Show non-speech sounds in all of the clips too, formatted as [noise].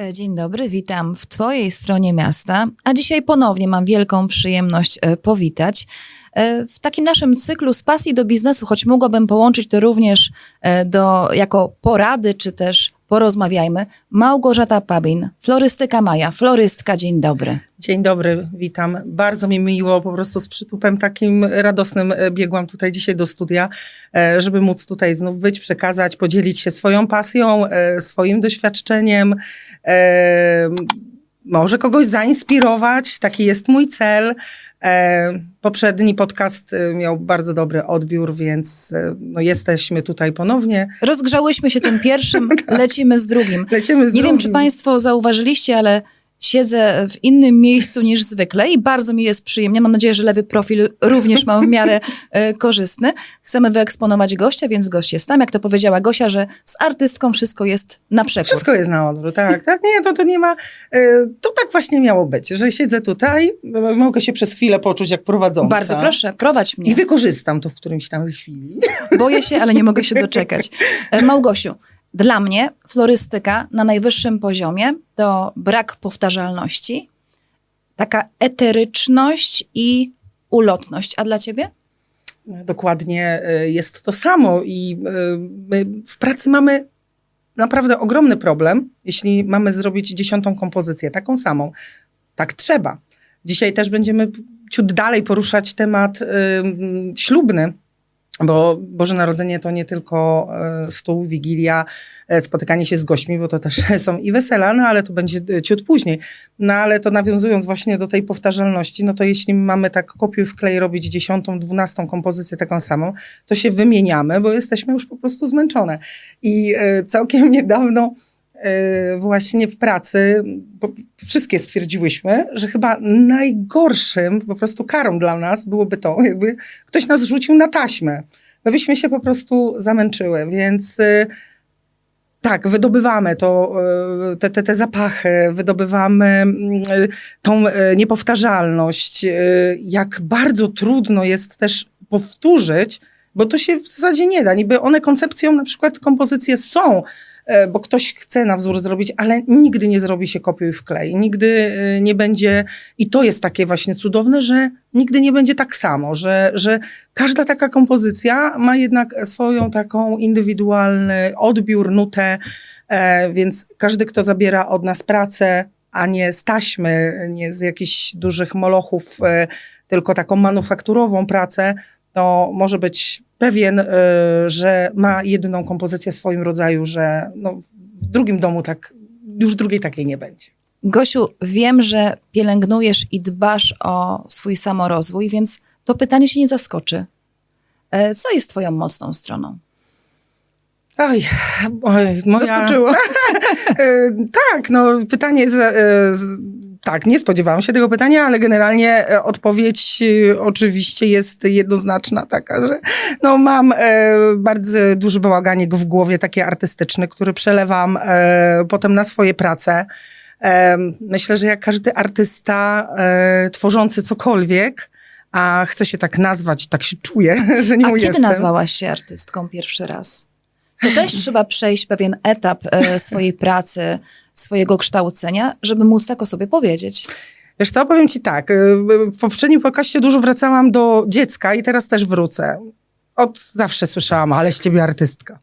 E, dzień dobry, witam w Twojej stronie miasta, a dzisiaj ponownie mam wielką przyjemność e, powitać. E, w takim naszym cyklu z pasji do biznesu, choć mogłabym połączyć to również do, jako porady, czy też porozmawiajmy, Małgorzata Pabin, florystyka Maja. Florystka, dzień dobry. Dzień dobry, witam. Bardzo mi miło, po prostu z przytupem takim radosnym biegłam tutaj dzisiaj do studia, żeby móc tutaj znów być, przekazać, podzielić się swoją pasją, swoim doświadczeniem może kogoś zainspirować. Taki jest mój cel. E, poprzedni podcast e, miał bardzo dobry odbiór, więc e, no, jesteśmy tutaj ponownie. Rozgrzałyśmy się tym pierwszym, [laughs] tak. lecimy z drugim. Lecimy z Nie drugim. wiem, czy Państwo zauważyliście, ale siedzę w innym miejscu niż zwykle i bardzo mi jest przyjemnie. Mam nadzieję, że lewy profil również mam w miarę e, korzystny. Chcemy wyeksponować gościa, więc gość jest tam. Jak to powiedziała Gosia, że z artystką wszystko jest na przekór. Wszystko jest na odwrót, tak. tak. Nie, to, to nie ma... E, to tak właśnie miało być, że siedzę tutaj, mogę się przez chwilę poczuć jak prowadząca. Bardzo proszę, prowadź mnie. I wykorzystam to w którymś tam chwili. Boję się, ale nie mogę się doczekać. E, Małgosiu, dla mnie florystyka na najwyższym poziomie to brak powtarzalności, taka eteryczność i ulotność. A dla ciebie? Dokładnie e, jest to samo i e, my w pracy mamy naprawdę ogromny problem, jeśli mamy zrobić dziesiątą kompozycję, taką samą. Tak trzeba. Dzisiaj też będziemy ciut dalej poruszać temat y, ślubny, bo Boże Narodzenie to nie tylko e, stół, wigilia, e, spotykanie się z gośćmi, bo to też [laughs] są i wesela, no ale to będzie e, ciut później. No ale to nawiązując właśnie do tej powtarzalności, no to jeśli mamy tak kopiuj w klej robić dziesiątą, dwunastą kompozycję taką samą, to się wymieniamy, bo jesteśmy już po prostu zmęczone. I całkiem [laughs] niedawno właśnie w pracy, wszystkie stwierdziłyśmy, że chyba najgorszym po prostu karą dla nas byłoby to, jakby ktoś nas rzucił na taśmę. My byśmy się po prostu zamęczyły, więc y, tak, wydobywamy to, y, te, te, te zapachy, wydobywamy tą niepowtarzalność. Jak bardzo trudno jest też powtórzyć, bo to się w zasadzie nie da. Niby one koncepcją, na przykład kompozycje są, E, bo ktoś chce na wzór zrobić, ale nigdy nie zrobi się kopiuj w klej. Nigdy e, nie będzie, i to jest takie właśnie cudowne, że nigdy nie będzie tak samo, że, że każda taka kompozycja ma jednak swoją taką indywidualny odbiór, nutę, e, więc każdy, kto zabiera od nas pracę, a nie z taśmy, nie z jakichś dużych molochów, tylko taką manufakturową pracę, to może być pewien, y, że ma jedną kompozycję w swoim rodzaju, że no, w drugim domu tak, już drugiej takiej nie będzie. Gosiu, wiem, że pielęgnujesz i dbasz o swój samorozwój, więc to pytanie się nie zaskoczy. E, co jest twoją mocną stroną? Oj, oj moja... Zaskoczyło. [laughs] E, tak, no pytanie jest tak, nie spodziewałam się tego pytania, ale generalnie e, odpowiedź e, oczywiście jest jednoznaczna taka, że no mam e, bardzo duży bałaganik w głowie, taki artystyczny, który przelewam potem na swoje prace. Myślę, że jak każdy artysta tworzący cokolwiek, a chce się tak nazwać, tak się czuję, [laughs] że nie A jestem. kiedy nazwałaś się artystką pierwszy raz? To też trzeba przejść pewien etap e, swojej pracy, swojego kształcenia, żeby móc tak o sobie powiedzieć. Wiesz co, powiem ci tak, y, w poprzednim pokazie dużo wracałam do dziecka i teraz też wrócę. Od zawsze słyszałam, ale z ciebie artystka.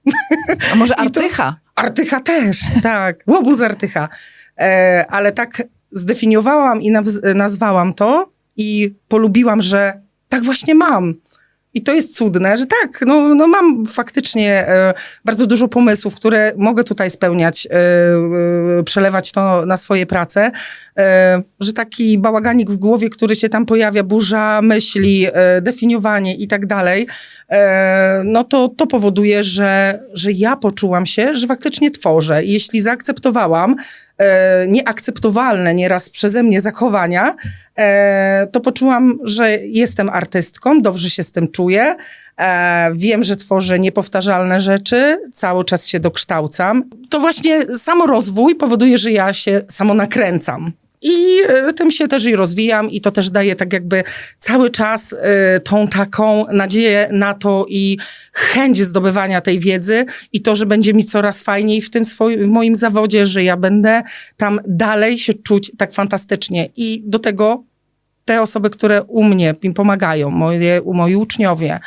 A może [laughs] artycha? Artycha też, [laughs] tak. Łobuz artycha. E, ale tak zdefiniowałam i nazwałam to i polubiłam, że tak właśnie mam. I to jest cudne, że tak, no, no mam faktycznie e, bardzo dużo pomysłów, które mogę tutaj spełniać, e, e, przelewać to na swoje prace, e, że taki bałaganik w głowie, który się tam pojawia, burza myśli, e, definiowanie i tak dalej, e, no to, to powoduje, że, że ja poczułam się, że faktycznie tworzę. I jeśli zaakceptowałam, e, nieakceptowalne nieraz przeze mnie zachowania, e, to poczułam, że jestem artystką, dobrze się z tym czuję. E, wiem, że tworzę niepowtarzalne rzeczy, cały czas się dokształcam. To właśnie samorozwój powoduje, że ja się samo nakręcam. I y, tym się też i rozwijam i to też daje tak jakby cały czas y, tą taką nadzieję na to i chęć zdobywania tej wiedzy i to, że będzie mi coraz fajniej w tym swoim, moim zawodzie, że ja będę tam dalej się czuć tak fantastycznie. I do tego te osoby, które u mnie mi pomagają, moje, moi uczniowie,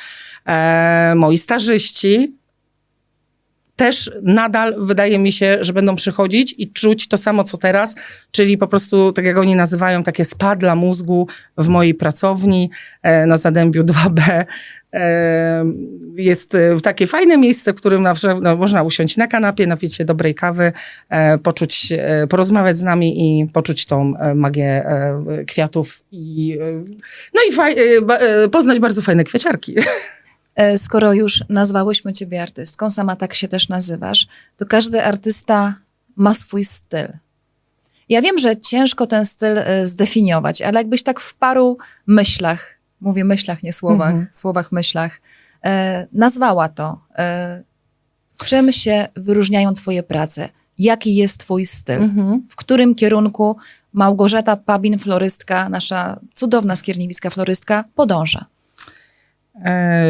e, moi starzyści, też nadal wydaje mi się, że będą przychodzić i czuć to samo, co teraz, czyli po prostu, tak jak oni nazywają, takie spadla mózgu w mojej pracowni e, na Zadębiu 2B. E, jest e, takie fajne miejsce, w którym na, no, można usiąść na kanapie, napić się dobrej kawy, poczuć, porozmawiać z nami i poczuć tą magię kwiatów i no i poznać bardzo fajne kwieciarki. [laughs] E, skoro już nazwałyśmy ciebie artystką, sama tak się też nazywasz, to każdy artysta ma swój styl. Ja wiem, że ciężko ten styl e, zdefiniować, ale jakbyś tak w paru myślach, mówię myślach, nie słowach, mhm. słowach, myślach, e, nazwała to. E, czym się wyróżniają twoje prace? Jaki jest twój styl? Mhm. W którym kierunku Małgorzata Pabin, florystka, nasza cudowna skierniewicka florystka, podąża? E,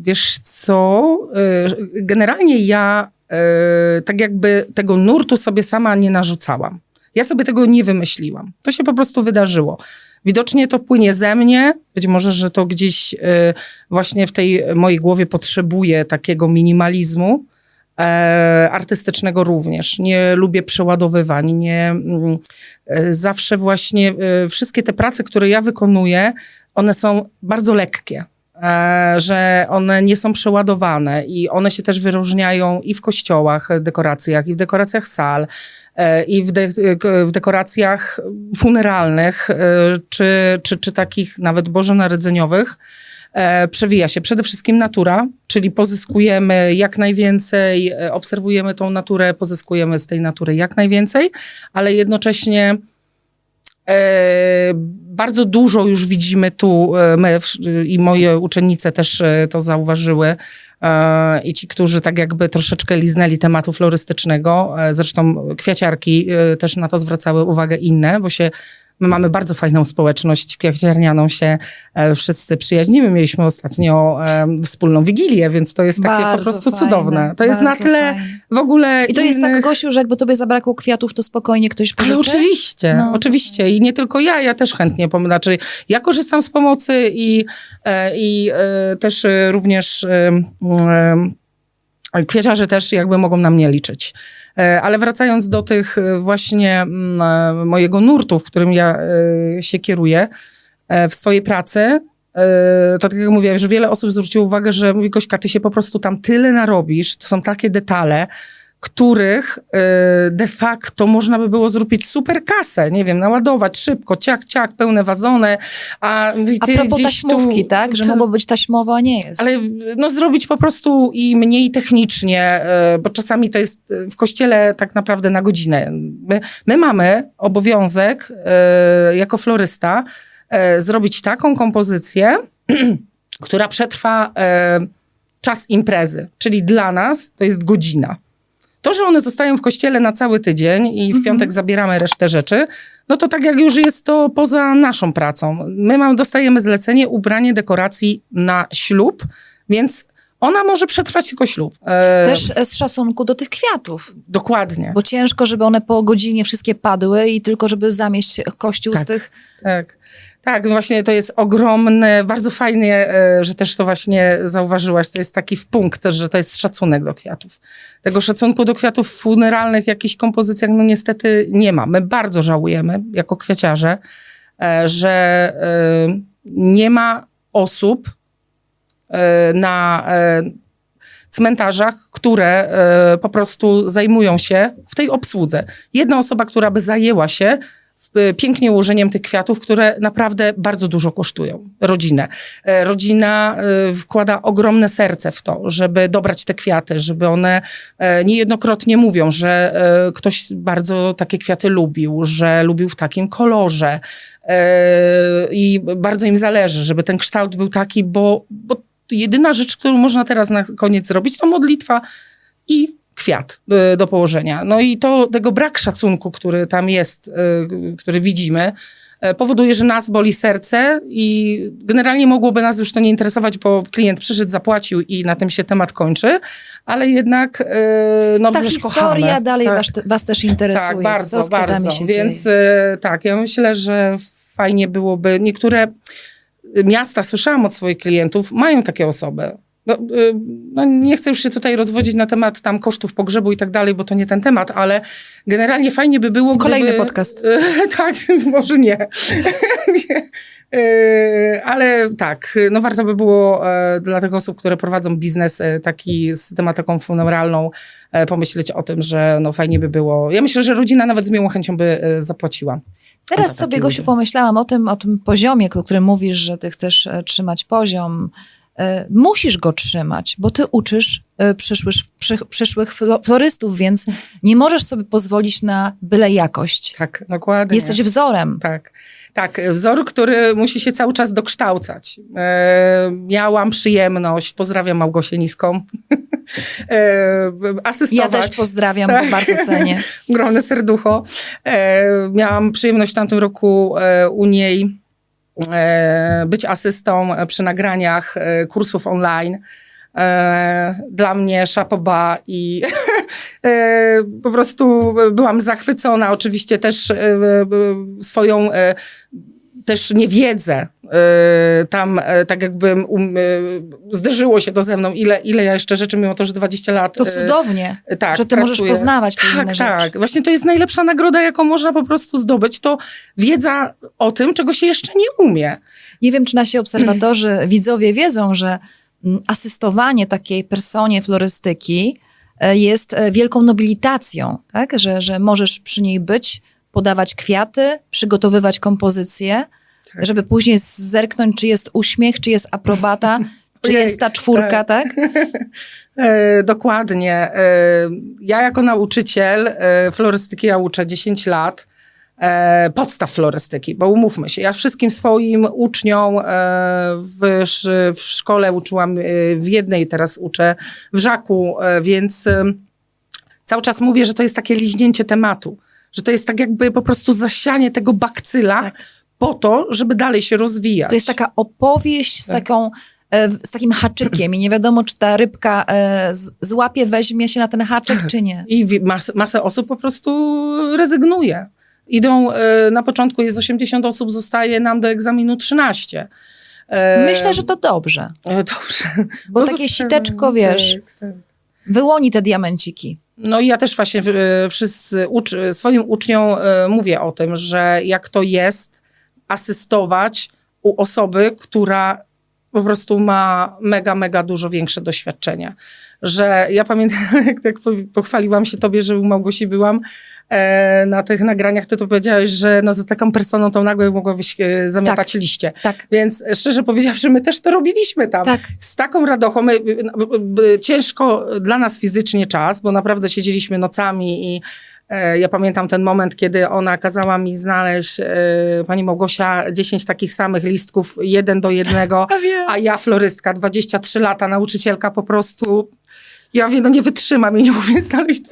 wiesz co, e, generalnie ja e, tak jakby tego nurtu sobie sama nie narzucałam. Ja sobie tego nie wymyśliłam. To się po prostu wydarzyło. Widocznie to płynie ze mnie, być może, że to gdzieś właśnie w tej mojej głowie potrzebuje takiego minimalizmu, artystycznego również. Nie lubię przeładowywań, nie, mm, zawsze właśnie wszystkie te prace, które ja wykonuję, one są bardzo lekkie. E, że one nie są przeładowane i one się też wyróżniają i w kościołach, dekoracjach, i w dekoracjach sal, e, i w, de w dekoracjach funeralnych, e, czy, czy, czy takich nawet bożonarodzeniowych. Przewija się przede wszystkim natura, czyli pozyskujemy jak najwięcej, obserwujemy tą naturę, pozyskujemy z tej natury jak najwięcej, ale jednocześnie bardzo dużo już widzimy tu, e, my i moje uczennice też e, to zauważyły, e, i ci, którzy tak jakby troszeczkę liznęli tematu florystycznego, zresztą kwiaciarki też na to zwracały uwagę inne, bo się My mamy bardzo fajną społeczność kwiaciarnianą się e, wszyscy przyjaźnimy. Mieliśmy ostatnio e, wspólną wigilię, więc to jest takie bardzo po prostu fajne, cudowne. To jest na tyle fajne. w ogóle I to innych... jest tak, Gosiu, że jakby tobie zabrakło kwiatów, to spokojnie ktoś pożyczy? Ale oczywiście, no. oczywiście. I nie tylko ja, ja też chętnie pomogę. Znaczy, ja korzystam z pomocy i, e, i też również Kwieciarze też jakby mogą na mnie liczyć. E, ale wracając do tych e, właśnie mm, e, mojego nurtu, w którym ja się kieruję w swojej pracy, to tak jak mówię, że wiele osób zwróciło uwagę, że mówi Gośka, ty się po prostu tam tyle narobisz, to są takie detale, których y, de facto można by było zrobić super kasę, nie wiem, naładować szybko, ciach, ciach, pełne wazony, a ty a propos gdzieś taśmówki, tu, tak? Że to, mogło być taśmowo, a nie jest. Ale no zrobić po prostu i mniej technicznie, y, bo czasami to jest w kościele tak naprawdę na godzinę. My, my mamy obowiązek y, jako florysta zrobić taką kompozycję, [clears throat] która przetrwa czas imprezy, czyli dla nas to jest godzina. To, że one zostają w kościele na cały tydzień i w mhm. piątek zabieramy resztę rzeczy, no to tak jak już jest to poza naszą pracą. My mamy, dostajemy zlecenie ubranie dekoracji na ślub, więc ona może przetrwać tylko ślub. E, Też z szacunku do tych kwiatów. Dokładnie. Bo ciężko, żeby one po godzinie wszystkie padły i tylko, żeby zamieść kościół tak, z tych... Tak. Tak, no właśnie to jest ogromne, bardzo fajnie, e, że też to właśnie zauważyłaś. To jest taki punkt też, że to jest szacunek do kwiatów. Tego szacunku do kwiatów funeralnych w jakichś kompozycjach, no niestety nie ma. My bardzo żałujemy, jako kwiaciarze, e, że e, nie ma osób na cmentarzach, które po prostu zajmują się w tej obsłudze. Jedna osoba, która by zajęła się pięknie ułożeniem tych kwiatów, które naprawdę bardzo dużo kosztują rodzinę. E, rodzina wkłada ogromne serce w to, żeby dobrać te kwiaty, żeby one e, niejednokrotnie mówią, że e, ktoś bardzo takie kwiaty lubił, że lubił w takim kolorze i bardzo im zależy, żeby ten kształt był taki, bo, bo jedyna rzecz, którą można teraz na koniec zrobić, to modlitwa i kwiat do, do położenia. No i to, tego brak szacunku, który tam jest, y, który widzimy, y, powoduje, że nas boli serce i generalnie mogłoby nas już to nie interesować, bo klient przyszedł, zapłacił i na tym się temat kończy, ale jednak y, no Ta historia kochamy. dalej Tak. was, was też interesuje. Tak, bardzo, bardzo. się Więc dzieje? tak, ja myślę, że fajnie byłoby. Niektóre miasta, słyszałam od swoich klientów, mają takie osoby. No, e, no nie chcę już się tutaj rozwodzić na temat tam kosztów pogrzebu i tak dalej, bo to nie ten temat, ale generalnie fajnie by było, Kolejny gdyby... podcast. [laughs] Tak, [laughs] może nie. nie. [laughs] E, Ale tak, no warto by było e, dla tych osób, które prowadzą biznes e, taki z tematyką funeralną, e, pomyśleć o tym, że no fajnie by było. Ja myślę, że rodzina nawet z miłą chęcią by zapłaciła. Teraz sobie, Gosiu, pomyślałam o tym, o tym poziomie, o którym mówisz, że ty chcesz e, trzymać poziom. E, Musisz go trzymać, bo ty uczysz e, przyszłych, przy, przyszłych flo- florystów, więc [laughs] nie możesz sobie pozwolić na byle jakość. Tak, dokładnie. Jesteś wzorem. Tak, tak. Wzór, który musi się cały czas dokształcać. Miałam przyjemność, pozdrawiam Małgosię Niską, [laughs] e, asystować. Ja też pozdrawiam, Tak. bardzo cenię. [laughs] ogromne serducho. E, miałam przyjemność w tamtym roku e, u niej być asystą przy nagraniach kursów online. Dla mnie szapoba i [laughs] po prostu byłam zachwycona. Oczywiście też swoją też niewiedzę e, tam e, tak jakby um, e, zderzyło się to ze mną, ile, ile ja jeszcze rzeczy, mimo to, że 20 lat To cudownie, tak, że ty możesz pracuję. poznawać te Tak, inne tak. rzeczy. Właśnie to jest najlepsza nagroda, jaką można po prostu zdobyć. To wiedza o tym, czego się jeszcze nie umie. Nie wiem, czy nasi obserwatorzy, [clears throat] widzowie wiedzą, że mm, asystowanie takiej personie florystyki e, jest e, wielką nobilitacją, tak? że, że możesz przy niej być, podawać kwiaty, przygotowywać kompozycję, Tak. żeby później zerknąć, czy jest uśmiech, czy jest aprobata, [laughs] czy Ojej, jest ta czwórka, tak? [laughs] E, dokładnie. E, ja jako nauczyciel e, florystyki ja uczę 10 lat. E, podstaw florystyki, bo umówmy się, ja wszystkim swoim uczniom e, w, w szkole uczyłam, e, w jednej teraz uczę, w Żaku, e, więc e, cały czas mówię, że to jest takie liźnięcie tematu, że to jest tak jakby po prostu zasianie tego bakcyla po to, żeby dalej się rozwijać. To jest taka opowieść z Tak. taką e, z takim haczykiem i nie wiadomo, czy ta rybka e, złapie, weźmie się na ten haczyk, czy nie. I mas, masę osób po prostu rezygnuje. Idą, e, na początku jest 80 osób, zostaje nam do egzaminu 13. E, Myślę, że to dobrze, Dobrze. bo No takie siteczko, wiesz, tak, tak. wyłoni te diamenciki. No i ja też właśnie wszyscy ucz, swoim uczniom mówię o tym, że jak to jest asystować u osoby, która po prostu ma mega, mega dużo większe doświadczenie. Że ja pamiętam, [laughs] jak, jak po- pochwaliłam się tobie, że u Małgosi byłam e, na tych nagraniach, ty to powiedziałeś, że no, za taką personą tą nagle mogłabyś e, zamiatać liście. Tak. Więc szczerze powiedziawszy, my też to robiliśmy tam. Tak. Z taką radochą. My, b- b- b- ciężko dla nas fizycznie czas, bo naprawdę siedzieliśmy nocami i e, ja pamiętam ten moment, kiedy ona kazała mi znaleźć, e, pani Małgosia, 10 takich samych listków, jeden do jednego, [laughs] a ja florystka, 23 lata, nauczycielka po prostu... Ja mówię, no nie wytrzymam i nie [laughs] umiem znaleźć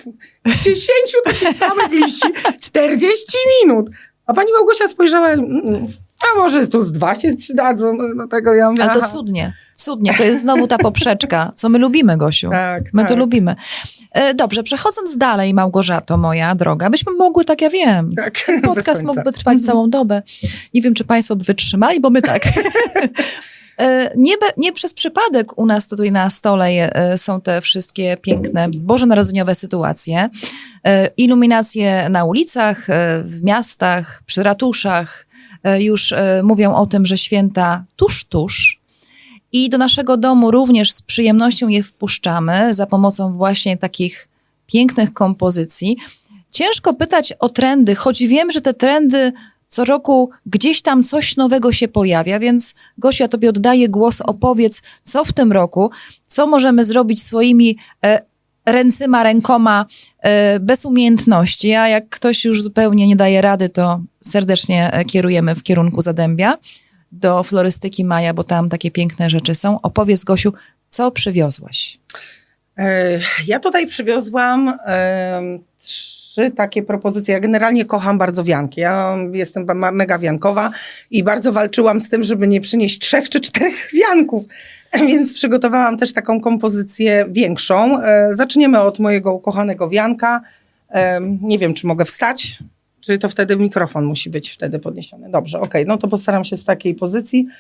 10 takich samych liści, 40 minut. A pani Małgosia spojrzała, mm, a może tu z dwa się przydadzą, no tego ja mówię, Ale to cudnie, cudnie. To jest znowu ta poprzeczka, co my lubimy, Gosiu. Tak, My tak. to lubimy. E, Dobrze, przechodząc dalej, Małgorzato, moja droga, byśmy mogły, tak ja wiem, Tak, [laughs] podcast mógłby trwać całą dobę. Nie wiem, czy państwo by wytrzymali, bo my tak. [laughs] E, Nie, nie przez przypadek u nas tutaj na stole e, są te wszystkie piękne bożonarodzeniowe sytuacje. E, Iluminacje na ulicach, w miastach, przy ratuszach już mówią o tym, że święta tuż, tuż. I do naszego domu również z przyjemnością je wpuszczamy za pomocą właśnie takich pięknych kompozycji. Ciężko pytać o trendy, choć wiem, że te trendy co roku gdzieś tam coś nowego się pojawia, więc Gosiu, ja tobie oddaję głos, opowiedz, co w tym roku, co możemy zrobić swoimi e, ręcyma, rękoma, e, bez umiejętności, a jak ktoś już zupełnie nie daje rady, to serdecznie e, kierujemy w kierunku Zadębia do florystyki Maja, bo tam takie piękne rzeczy są. Opowiedz, Gosiu, co przywiozłaś? E, Ja tutaj przywiozłam trzy takie propozycje. Ja generalnie kocham bardzo wianki. Ja jestem mega wiankowa i bardzo walczyłam z tym, żeby nie przynieść trzech czy czterech [laughs] wianków. Więc przygotowałam też taką kompozycję większą. E, Zaczniemy od mojego ukochanego wianka. Em, Nie wiem, czy mogę wstać. Czy to wtedy mikrofon musi być wtedy podniesiony? Dobrze, okej. No to postaram się z takiej pozycji e,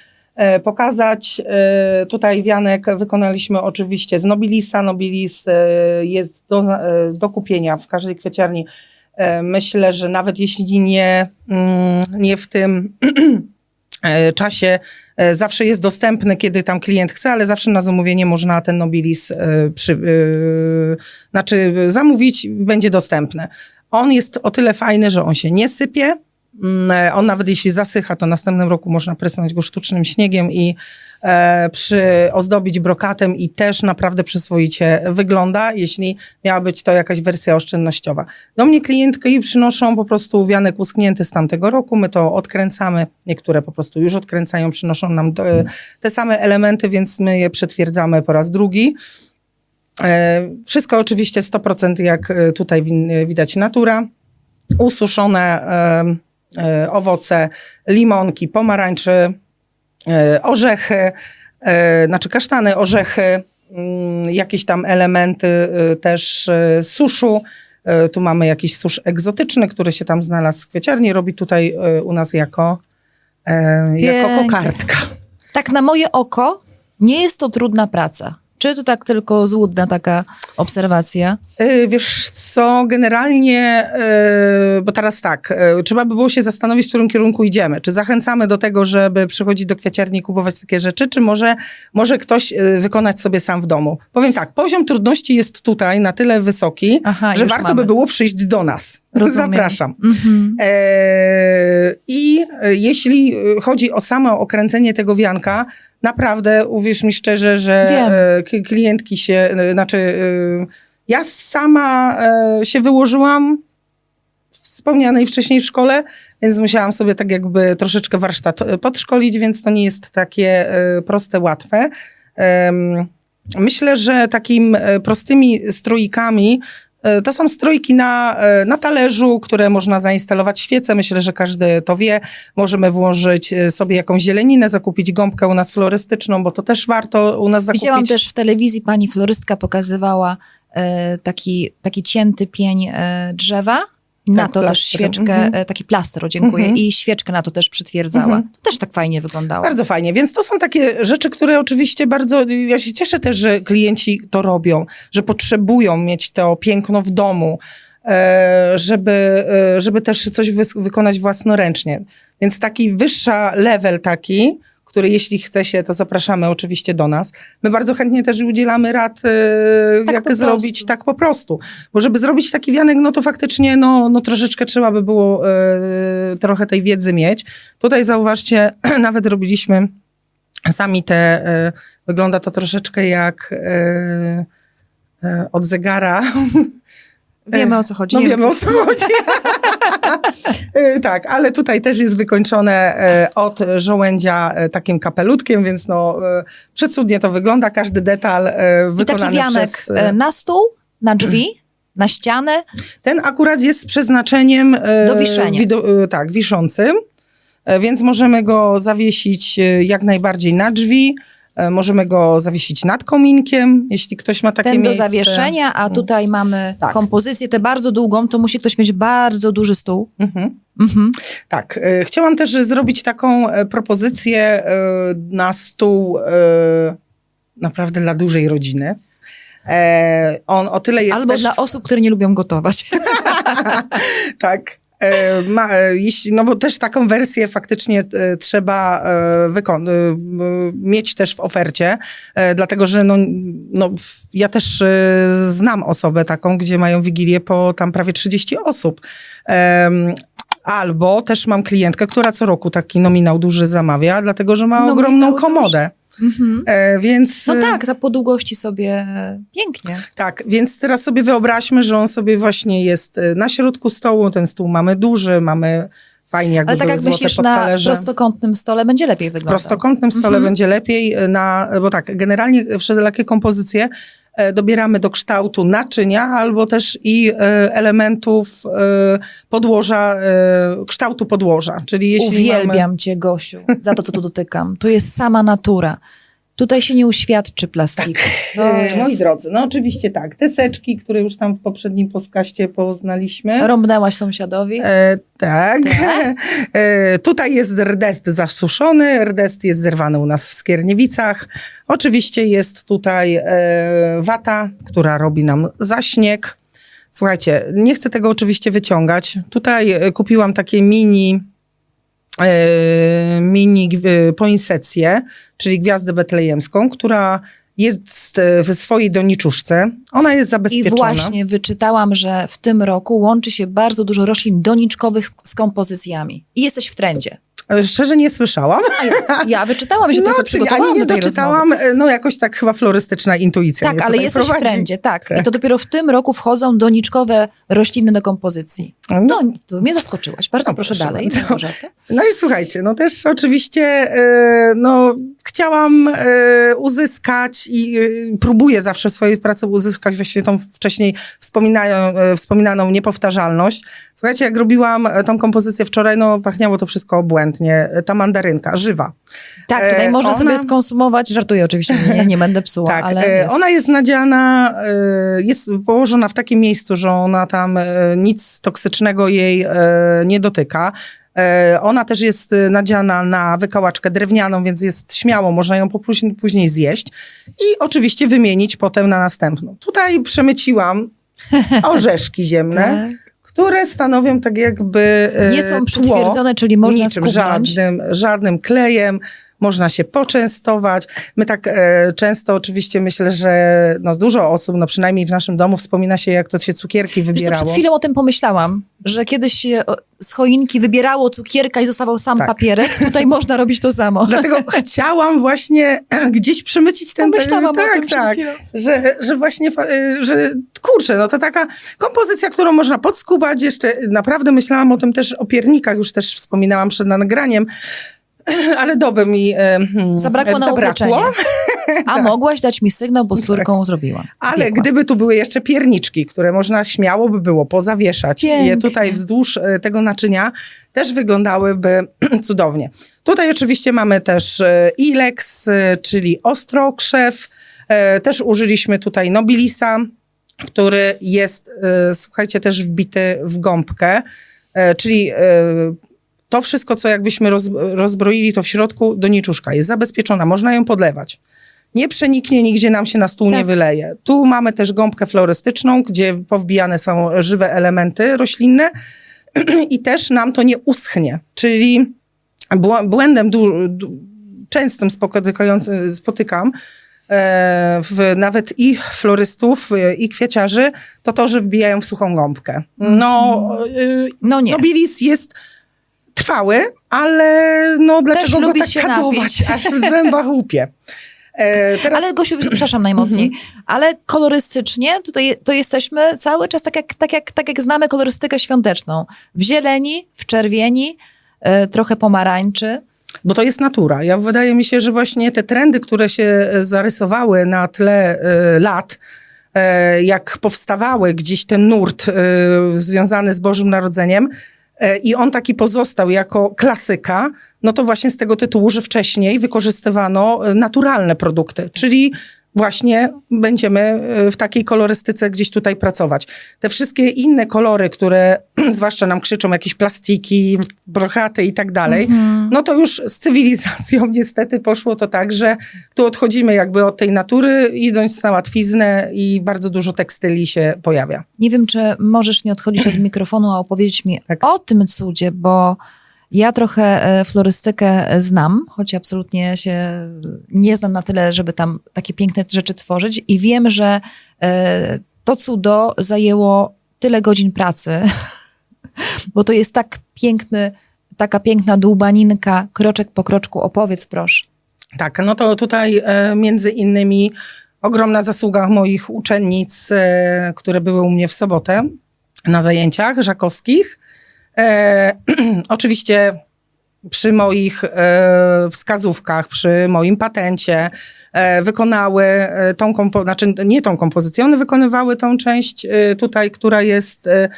pokazać. E, tutaj wianek wykonaliśmy oczywiście z Nobilisa. Nobilis e, jest do, e, do kupienia w każdej kwieciarni. E, myślę, że nawet jeśli nie, mm, nie w tym [clears throat] e, czasie, e, zawsze jest dostępny, kiedy tam klient chce, ale zawsze na zamówienie można ten Nobilis e, przy, e, znaczy zamówić, będzie dostępny. On jest o tyle fajny, że on się nie sypie. Mm, On nawet jeśli zasycha, to następnym roku można prysnąć go sztucznym śniegiem i e, przyozdobić brokatem i też naprawdę przyzwoicie wygląda, jeśli miała być to jakaś wersja oszczędnościowa. Do mnie klientki przynoszą po prostu wianek uschnięty z tamtego roku, my to odkręcamy, niektóre po prostu już odkręcają, przynoszą nam do, e, te same elementy, więc my je przetwierdzamy po raz drugi. E, Wszystko oczywiście 100% jak e, tutaj widać natura. Ususzone e, e, owoce, limonki, pomarańcze, e, orzechy, e, znaczy kasztany, orzechy, mm, jakieś tam elementy e, też e, suszu. E, Tu mamy jakiś susz egzotyczny, który się tam znalazł w kwieciarni. Robi tutaj e, u nas jako, e, jako kokardka. Tak na moje oko nie jest to trudna praca. Czy to tak tylko złudna taka obserwacja? Y, Wiesz co, generalnie, y, bo teraz tak, y, trzeba by było się zastanowić, w którym kierunku idziemy. Czy zachęcamy do tego, żeby przychodzić do kwiaciarni i kupować takie rzeczy, czy może, może ktoś wykonać sobie sam w domu? Powiem tak, poziom trudności jest tutaj na tyle wysoki, Aha, że warto mamy. by było przyjść do nas. Rozumiem. Zapraszam. Mhm. E, I e, jeśli e, chodzi o samo okręcenie tego wianka, naprawdę uwierz mi szczerze, że Wiem. e, klientki się, e, znaczy e, ja sama się wyłożyłam w wspomnianej wcześniej szkole, więc musiałam sobie tak jakby troszeczkę warsztat podszkolić, więc to nie jest takie proste, łatwe. Myślę, że takim e, prostymi strojkami to są strojki na, e, na talerzu, które można zainstalować świece. Myślę, że każdy to wie. Możemy włożyć e, sobie jakąś zieleninę, zakupić gąbkę u nas florystyczną, bo to też warto u nas zakupić. Widziałam też w telewizji, pani florystka pokazywała e, taki, taki cięty pień e, drzewa. Na Tak, to też świeczkę, Mhm. e, taki plaster, o, dziękuję, Mhm. i świeczkę na to też przytwierdzała. Mhm. To też tak fajnie wyglądało. Bardzo fajnie, więc to są takie rzeczy, które oczywiście bardzo, ja się cieszę też, że klienci to robią, że potrzebują mieć to piękno w domu, e, żeby, e, żeby też coś wykonać własnoręcznie. Więc taki wyższa level taki, który jeśli chce się, to zapraszamy oczywiście do nas. My bardzo chętnie też udzielamy rad, e, Tak jak zrobić tak po prostu. Bo żeby zrobić taki wianek, no to faktycznie no, no troszeczkę trzeba by było e, trochę tej wiedzy mieć. Tutaj zauważcie, [clears throat] nawet robiliśmy sami te, e, wygląda to troszeczkę jak od zegara. [laughs] Wiemy o co chodzi. No wiemy o co chodzi. [laughs] E, [laughs] tak, ale tutaj też jest wykończone e, od żołędzia e, takim kapelutkiem, więc no przecudnie to wygląda, każdy detal e, I taki wykonany wianek przez... na stół, na drzwi, na ścianę. Ten akurat jest z przeznaczeniem... Do wiszenia. wido- tak, wiszącym, więc możemy go zawiesić jak najbardziej na drzwi, możemy go zawiesić nad kominkiem, jeśli ktoś ma takie Ten do miejsce. zawieszenia, a tutaj mamy Tak. kompozycję tę bardzo długą, to musi ktoś mieć bardzo duży stół. Mhm. Mhm. Tak, e, chciałam też zrobić taką e, propozycję e, na stół e, naprawdę dla dużej rodziny. E, On o tyle jest Albo też... dla osób, które nie lubią gotować. [laughs] tak. E, Ma, e, jeśli, no bo też taką wersję faktycznie e, trzeba mieć też w ofercie, dlatego że no, no, ja też znam osobę taką, gdzie mają wigilię po tam prawie 30 osób. Albo też mam klientkę, która co roku taki nominał duży zamawia, dlatego że ma ogromną duży. Mhm. E, więc No tak, ta po długości sobie e, pięknie. tak, więc teraz sobie wyobraźmy, że on sobie właśnie jest e, na środku stołu. Ten stół mamy duży, mamy Fajnie, jakby Ale tak jak myślisz, na prostokątnym stole będzie lepiej W wyglądał. prostokątnym stole Mhm. będzie lepiej, e, na, bo tak, generalnie wszelakie kompozycje e, dobieramy do kształtu naczynia albo też i e, elementów e, podłoża, e, kształtu podłoża. Czyli jeśli Uwielbiam mamy... cię, Gosiu, za to, co tu dotykam. Tu jest sama natura. Tutaj się nie uświadczy plastiku. To E, Moi drodzy, no oczywiście tak, deseczki, które już tam w poprzednim podcaście poznaliśmy. Rąbnęłaś sąsiadowi. E, tak. Tak. [laughs] E, tutaj jest rdest zasuszony. Rdest jest zerwany u nas w Skierniewicach. Oczywiście jest tutaj e, wata, która robi nam zaśnieg. Słuchajcie, nie chcę tego oczywiście wyciągać. Tutaj e, kupiłam takie mini mini e, poinsecję, czyli gwiazdę betlejemską, która jest e, w swojej doniczuszce. Ona jest I zabezpieczona. właśnie wyczytałam, że w tym roku łączy się bardzo dużo roślin doniczkowych z, z kompozycjami. I jesteś w trendzie. Szczerze nie słyszałam. A ja, ja wyczytałam się, trochę czyli przygotowałam ani nie do doczytałam, e, no jakoś tak chyba florystyczna intuicja Tak, ale jesteś prowadzi. w trendzie, tak. I to dopiero w tym roku wchodzą doniczkowe rośliny do kompozycji. No, to mnie zaskoczyłaś. Bardzo No, proszę, proszę dalej. Małgorzata. No i słuchajcie, no też oczywiście e, no, chciałam e, uzyskać i e, próbuję zawsze w swojej pracy uzyskać właśnie tą wcześniej wspominają, e, wspominaną niepowtarzalność. Słuchajcie, jak robiłam tą kompozycję wczoraj, no pachniało to wszystko obłędnie. E, Ta mandarynka, żywa. Tak, tutaj E, można ona- sobie skonsumować. Żartuję oczywiście, nie, nie będę psuła, [laughs] Tak, ale e, jest. ona jest nadziana, jest położona w takim miejscu, że ona tam nic toksycznego jej nie dotyka. Ona też jest nadziana na wykałaczkę drewnianą, więc jest śmiało, można ją później zjeść i oczywiście wymienić potem na następną. Tutaj przemyciłam [laughs] orzeszki ziemne, Tak. Które stanowią tak jakby e, Nie są tło przytwierdzone, czyli można niczym żadnym, żadnym klejem. Można się poczęstować. My tak e, często oczywiście myślę, że no, dużo osób, no przynajmniej w naszym domu wspomina się, jak to się cukierki Wiesz wybierało. przed chwilą o tym pomyślałam, że kiedyś się o, z choinki wybierało cukierka i zostawał sam Tak. papierek. [laughs] Tutaj można robić to samo. Dlatego chciałam właśnie gdzieś przemycić ten... Pomyślałam o tak, tym przed tak, że, że właśnie, y, że kurczę, no to taka kompozycja, którą można podskubać. Jeszcze naprawdę myślałam o tym też, o piernikach, już też wspominałam przed nagraniem, [clears throat] ale doby mi e, hmm, Zabrakło na zabrakło. [laughs] A mogłaś dać mi sygnał, bo z córką zrobiłam. Ale Piekła. gdyby tu były jeszcze pierniczki, które można śmiało by było pozawieszać i je Pięknie. tutaj wzdłuż e, tego naczynia, też wyglądałyby [clears throat] cudownie. Tutaj oczywiście mamy też e, Ilex, czyli ostrokrzew. Też użyliśmy tutaj Nobilisa, który jest, słuchajcie, też wbity w gąbkę, czyli to wszystko, co jakbyśmy roz, rozbroili, to w środku doniczuszka jest zabezpieczona, można ją podlewać. Nie przeniknie, nigdzie nam się na stół nie Tak. wyleje. Tu mamy też gąbkę florystyczną, gdzie powbijane są żywe elementy roślinne [clears throat] i też nam to nie uschnie. Czyli bł- błędem du, du, częstym spotykam e, w, nawet i florystów, e, i kwieciarzy, to to, że wbijają w suchą gąbkę. No, No nie. Nobilis jest trwały, ale no dlaczego go tak kadować, napić. [laughs] aż w zębach łupie. E, teraz Ale Gosiu, przepraszam najmocniej, Mhm. ale kolorystycznie tutaj to jesteśmy cały czas tak jak, tak, jak, tak jak znamy kolorystykę świąteczną. W zieleni, w czerwieni, e, trochę pomarańczy. Bo to jest natura. Ja wydaje mi się, że właśnie te trendy, które się e, zarysowały na tle e, lat, jak powstawały gdzieś ten nurt związany z Bożym Narodzeniem, i on taki pozostał jako klasyka, no to właśnie z tego tytułu, że wcześniej wykorzystywano e, naturalne produkty, czyli właśnie będziemy e, w takiej kolorystyce gdzieś tutaj pracować. Te wszystkie inne kolory, które [clears throat] zwłaszcza nam krzyczą jakieś plastiki, brochaty i tak dalej, no to już z cywilizacją [laughs] niestety poszło to tak, że tu odchodzimy jakby od tej natury, idąc na łatwiznę i bardzo dużo tekstyli się pojawia. Nie wiem, czy możesz nie odchodzić od mikrofonu, a opowiedzieć mi Tak. o tym cudzie, bo ja trochę e, florystykę e, znam, choć absolutnie się nie znam na tyle, żeby tam takie piękne rzeczy tworzyć i wiem, że e, to cudo zajęło tyle godzin pracy, [laughs] bo to jest tak piękny, taka piękna dłubaninka, kroczek po kroczku. Opowiedz proszę. Tak, no to tutaj między innymi ogromna zasługa moich uczennic, które były u mnie w sobotę na zajęciach żakowskich. E, [clears throat] oczywiście przy moich e, wskazówkach, przy moim patencie e, wykonały e, tą kompo- znaczy nie tą kompozycję, one wykonywały tą część e, tutaj, która jest e,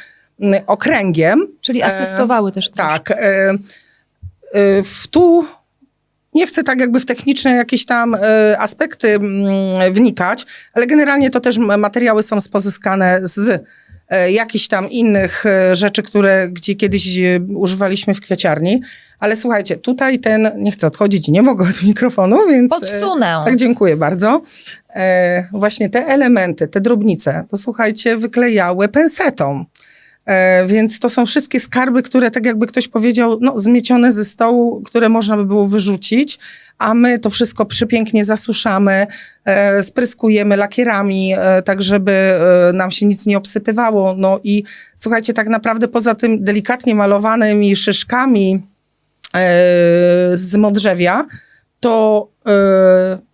okręgiem. Czyli asystowały też. Tak. W tu nie chcę tak jakby w techniczne jakieś tam aspekty wnikać, ale generalnie to też materiały są pozyskane z jakichś tam innych e, rzeczy, które gdzie kiedyś e, używaliśmy w kwiaciarni. Ale słuchajcie, tutaj ten, nie chcę odchodzić nie mogę od mikrofonu, więc... e, Podsunę. tak, dziękuję bardzo. E, właśnie te elementy, te drobnice, to słuchajcie, wyklejały pensetą. E, więc to są wszystkie skarby, które tak jakby ktoś powiedział, no zmiecione ze stołu, które można by było wyrzucić, a my to wszystko przepięknie zasuszamy, e, spryskujemy lakierami, e, tak żeby nam się nic nie obsypywało. No i słuchajcie, tak naprawdę poza tym delikatnie malowanymi szyszkami z modrzewia, to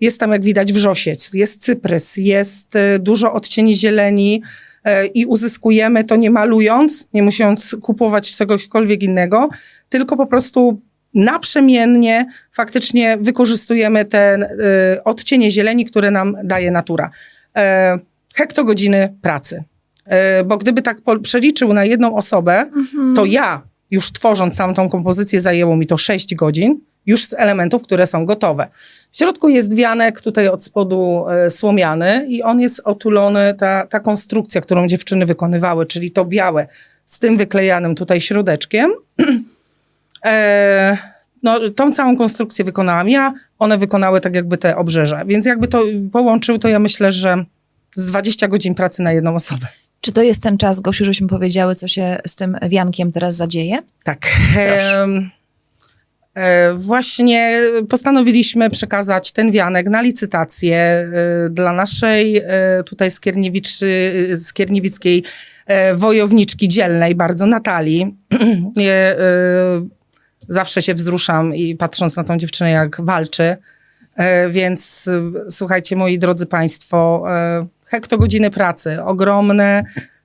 jest tam, jak widać, wrzosiec, jest cyprys, jest dużo odcieni zieleni i uzyskujemy to nie malując, nie musząc kupować czegokolwiek innego, tylko po prostu naprzemiennie faktycznie wykorzystujemy te e, odcienie zieleni, które nam daje natura. E, hektogodziny pracy. E, bo gdyby tak przeliczył na jedną osobę, to ja już tworząc samą tą kompozycję zajęło mi to 6 godzin, już z elementów, które są gotowe. W środku jest wianek, tutaj od spodu e, słomiany i on jest otulony, ta, ta konstrukcja, którą dziewczyny wykonywały, czyli to białe z tym wyklejanym tutaj środeczkiem. [clears throat] e, no, tą całą konstrukcję wykonałam ja, one wykonały tak jakby te obrzeża. Więc jakby to połączył, to ja myślę, że z 20 godzin pracy na jedną osobę. Czy to jest ten czas, Gosiu, żeśmy powiedziały, co się z tym wiankiem teraz zadzieje? Tak. E, właśnie postanowiliśmy przekazać ten wianek na licytację e, dla naszej e, tutaj skierniewickiej e, wojowniczki dzielnej bardzo, Natalii. [clears throat] E, zawsze się wzruszam i patrząc na tą dziewczynę, jak walczy. E, Więc e, słuchajcie, moi drodzy Państwo, e, hektogodziny pracy, ogromne,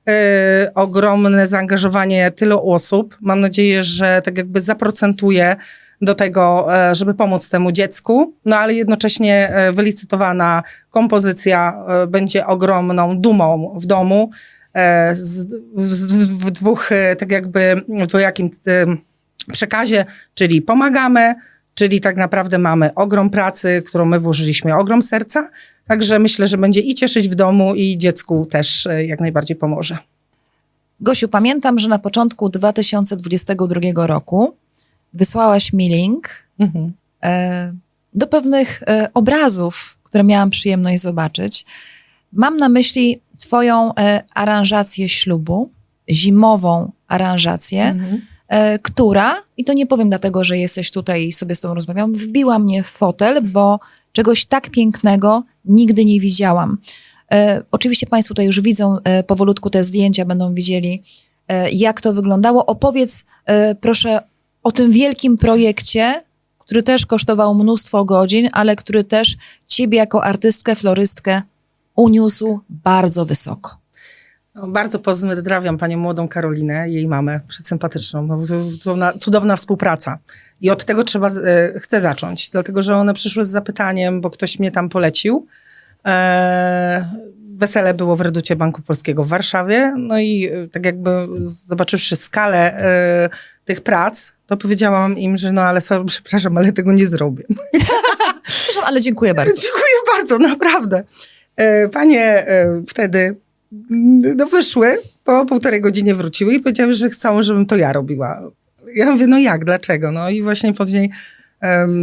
e, ogromne zaangażowanie tylu osób. Mam nadzieję, że tak jakby zaprocentuje do tego, e, żeby pomóc temu dziecku, no ale jednocześnie e, wylicytowana kompozycja e, będzie ogromną dumą w domu. e, Z, w, dwóch, tak jakby, w dwojakim e, przekazie, czyli pomagamy, czyli tak naprawdę mamy ogrom pracy, którą my włożyliśmy, ogrom serca. Także myślę, że będzie i cieszyć w domu, i dziecku też jak najbardziej pomoże. Gosiu, pamiętam, że na początku 2022 roku wysłałaś mi link Mhm. e, do pewnych e, obrazów, które miałam przyjemność zobaczyć. Mam na myśli Twoją e, aranżację ślubu, zimową aranżację, Mhm. która, i to nie powiem dlatego, że jesteś tutaj i sobie z Tobą rozmawiam, wbiła mnie w fotel, bo czegoś tak pięknego nigdy nie widziałam. Oczywiście Państwo tutaj już widzą powolutku te zdjęcia, będą widzieli, jak to wyglądało. Opowiedz proszę o tym wielkim projekcie, który też kosztował mnóstwo godzin, ale który też Ciebie jako artystkę, florystkę uniósł bardzo wysoko. No, Bardzo pozdrawiam panią młodą Karolinę, jej mamę, przesympatyczną. No, cudowna, cudowna współpraca. I od tego trzeba, e, chcę zacząć, dlatego że one przyszły z zapytaniem, bo ktoś mnie tam polecił. E, wesele było w Reducie Banku Polskiego w Warszawie. No i e, tak jakby zobaczywszy skalę e, tych prac, to powiedziałam im, że no ale sorry, [laughs] przepraszam, ale tego nie zrobię. [laughs] Przepraszam, ale dziękuję bardzo. Dziękuję bardzo, naprawdę. E, Panie e, wtedy mm, no, wyszły, po półtorej godzinie wróciły i powiedziały, że chcą, żebym to ja robiła. Ja mówię, no jak, dlaczego? No i właśnie później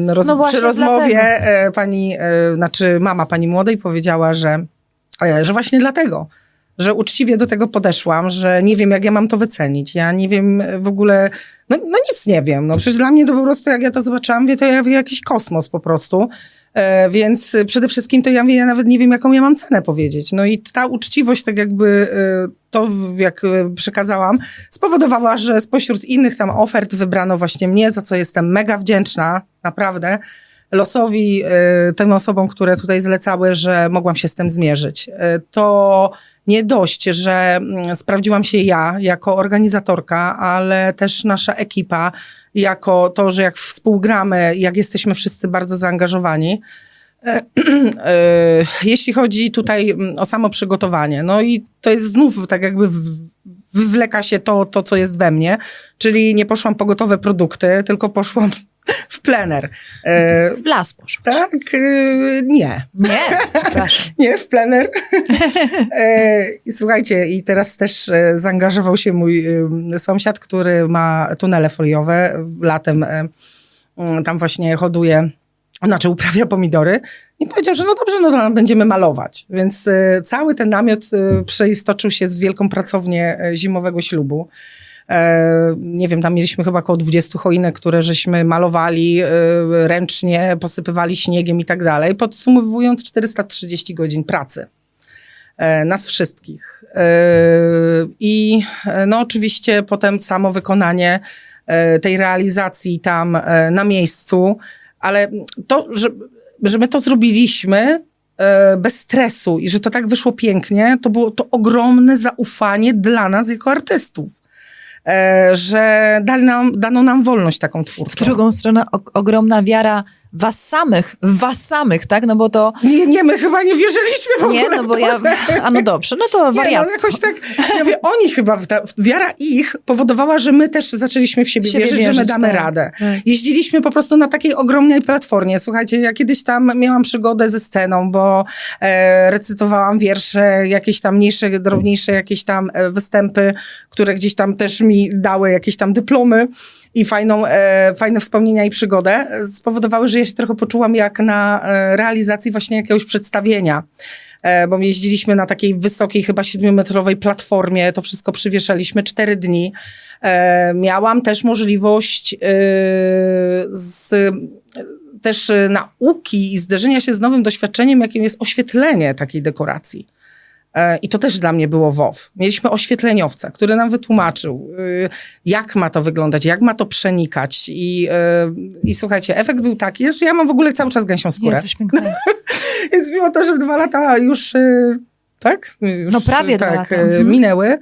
roz, No przy rozmowie dlatego. pani, e, znaczy mama pani młodej powiedziała, że, że właśnie dlatego, że uczciwie do tego podeszłam, że nie wiem, jak ja mam to wycenić. Ja nie wiem e, w ogóle, no, no nic nie wiem. No przecież dla mnie to po prostu, jak ja to zobaczyłam, wie, to ja wie jakiś kosmos po prostu. E, więc e, przede wszystkim to ja, wie, ja nawet nie wiem, jaką ja mam cenę powiedzieć. No i ta uczciwość, tak jakby e, to, jak e, przekazałam, spowodowała, że spośród innych tam ofert wybrano właśnie mnie, za co jestem mega wdzięczna, naprawdę. Losowi, y, tym osobom, które tutaj zlecały, że mogłam się z tym zmierzyć. Y, to nie dość, że mm, sprawdziłam się ja jako organizatorka, ale też nasza ekipa, jako to, że jak współgramy, jak jesteśmy wszyscy bardzo zaangażowani. E, [clears throat] jeśli chodzi tutaj mm, o samo przygotowanie, no i to jest znów tak jakby wywleka się to, to, co jest we mnie, czyli nie poszłam po gotowe produkty, tylko poszłam [laughs] w plener. E, w las poszło. Tak, e, nie. Nie, [laughs] nie, w plener. I słuchajcie, i teraz też zaangażował się mój sąsiad, który ma tunele foliowe. Latem tam właśnie hoduje znaczy uprawia pomidory i powiedział, że no dobrze, no to będziemy malować. Więc y, cały ten namiot y, przeistoczył się z wielką pracownię y, zimowego ślubu. E, nie wiem, tam mieliśmy chyba około 20 choinek, które żeśmy malowali ręcznie, posypywali śniegiem i tak dalej. Podsumowując 430 godzin pracy. E, nas wszystkich. E, I no oczywiście potem samo wykonanie tej realizacji tam na miejscu, ale to, że, że my to zrobiliśmy e, bez stresu i że to tak wyszło pięknie, to było to ogromne zaufanie dla nas jako artystów. E, że dano nam wolność taką twórczą. W drugą stronę ogromna wiara was samych, was samych, tak? No bo to... Nie, nie, my chyba nie wierzyliśmy w ogóle Nie, no bo ja... [laughs] A no dobrze, no to wariactwo. Nie, no jakoś tak, ja mówię, oni chyba, ta, wiara ich powodowała, że my też zaczęliśmy w siebie, siebie wierzyć, wierzyć, że my damy tak. radę. Tak. Jeździliśmy po prostu na takiej ogromnej platformie. Słuchajcie, ja kiedyś tam miałam przygodę ze sceną, bo e, recytowałam wiersze, jakieś tam mniejsze, drobniejsze jakieś tam e, występy, które gdzieś tam też mi dały jakieś tam dyplomy i fajną, e, fajne wspomnienia i przygodę, spowodowały, że ja się trochę poczułam jak na e, realizacji właśnie jakiegoś przedstawienia e, bo jeździliśmy na takiej wysokiej, chyba siedmiometrowej platformie, to wszystko przywieszaliśmy cztery dni. E, miałam też możliwość e, z, też nauki i zderzenia się z nowym doświadczeniem, jakim jest oświetlenie takiej dekoracji. E, I to też dla mnie było WoW. Mieliśmy oświetleniowca, który nam wytłumaczył, y, jak ma to wyglądać, jak ma to przenikać. I, y, i słuchajcie, efekt był taki, że ja mam w ogóle cały czas gęsią skórę. Pięknego. [laughs] Więc mimo to, że dwa lata już, y, tak? Już, no prawie tak, dwa lata. Mhm. minęły,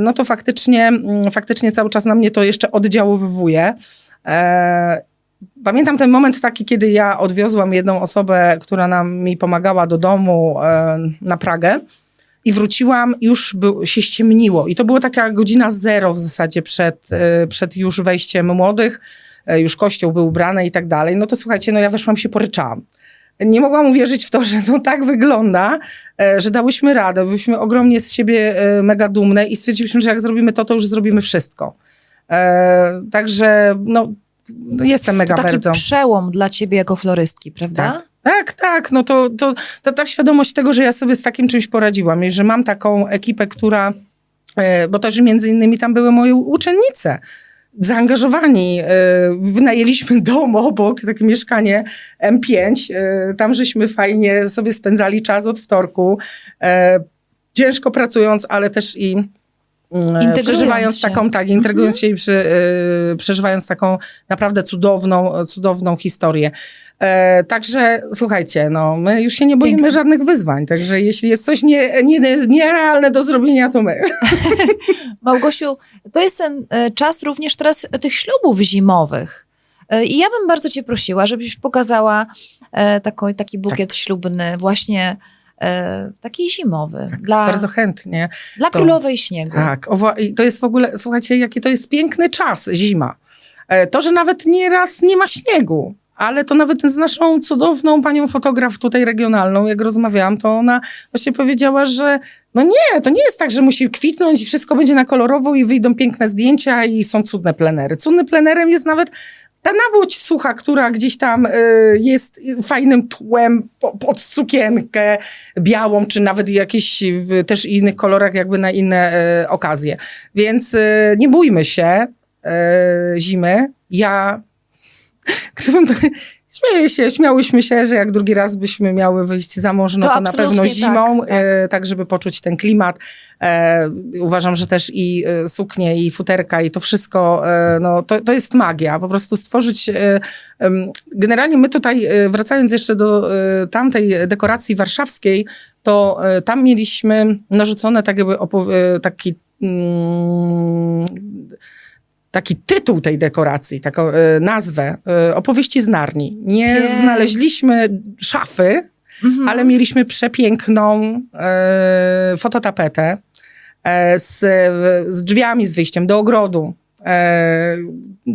no to faktycznie, mm, faktycznie cały czas na mnie to jeszcze oddziaływuje. Pamiętam ten moment taki, kiedy ja odwiozłam jedną osobę, która nam mi pomagała do domu e, na Pragę i wróciłam, już by, się ściemniło. I to była taka godzina zero w zasadzie przed, e, przed już wejściem młodych, e, już kościół był ubrany i tak dalej. No to słuchajcie, no ja weszłam się poryczałam. Nie mogłam uwierzyć w to, że to tak wygląda, że dałyśmy radę. Byliśmy ogromnie z siebie mega dumne i stwierdziliśmy, że jak zrobimy to, to już zrobimy wszystko. Także no, no jestem mega to taki przełom dla ciebie jako florystki, prawda? Tak. Tak, tak, no to, to, to ta świadomość tego, że ja sobie z takim czymś poradziłam i że mam taką ekipę, która, e, bo też między innymi tam były moje uczennice, zaangażowani. E, wynajęliśmy dom obok, takie mieszkanie M5. E, tam żeśmy fajnie sobie spędzali czas od wtorku, ciężko pracując, ale też i Mm, przeżywając się. taką, tak, integrując mhm. się i przy, y, przeżywając taką naprawdę cudowną, cudowną historię. E, także słuchajcie, no, my już się nie boimy Pięknie. żadnych wyzwań, także jeśli jest coś nie, nie, nierealne do zrobienia, to my. [laughs] [laughs] Małgosiu, to jest ten e, czas również teraz tych ślubów zimowych. E, I ja bym bardzo cię prosiła, żebyś pokazała e, taki, taki bukiet tak. ślubny właśnie e, taki zimowy. Tak, dla, bardzo chętnie. Dla to, królowej śniegu. Tak, i to jest w ogóle, słuchajcie, jaki to jest piękny czas, zima. E, to, że nawet nieraz nie ma śniegu, ale to nawet z naszą cudowną panią fotograf tutaj regionalną, jak rozmawiałam, to ona właśnie powiedziała, że no nie, to nie jest tak, że musi kwitnąć i wszystko będzie na kolorowo i wyjdą piękne zdjęcia i są cudne plenery. Cudnym plenerem jest nawet ta nawłoć sucha, która gdzieś tam y, jest fajnym tłem po, pod sukienkę białą, czy nawet jakichś y, też innych kolorach, jakby na inne y, okazje. Więc y, nie bójmy się y, zimy. Ja [laughs] Śmieję się, śmiałyśmy się, że jak drugi raz byśmy miały wyjść za mąż, no To to, na pewno zimą, tak, tak. e, tak żeby poczuć ten klimat. E, uważam, że też i e, suknie, i futerka, i to wszystko, e, no to, to jest magia. Po prostu stworzyć... E, generalnie my tutaj, e, wracając jeszcze do tamtej dekoracji warszawskiej, to tam mieliśmy narzucone tak jakby taki... Mm, taki tytuł tej dekoracji, taką e, nazwę, e, opowieści z Narni. Nie znaleźliśmy szafy, Mhm. ale mieliśmy przepiękną e, fototapetę z, z drzwiami, z wyjściem do ogrodu.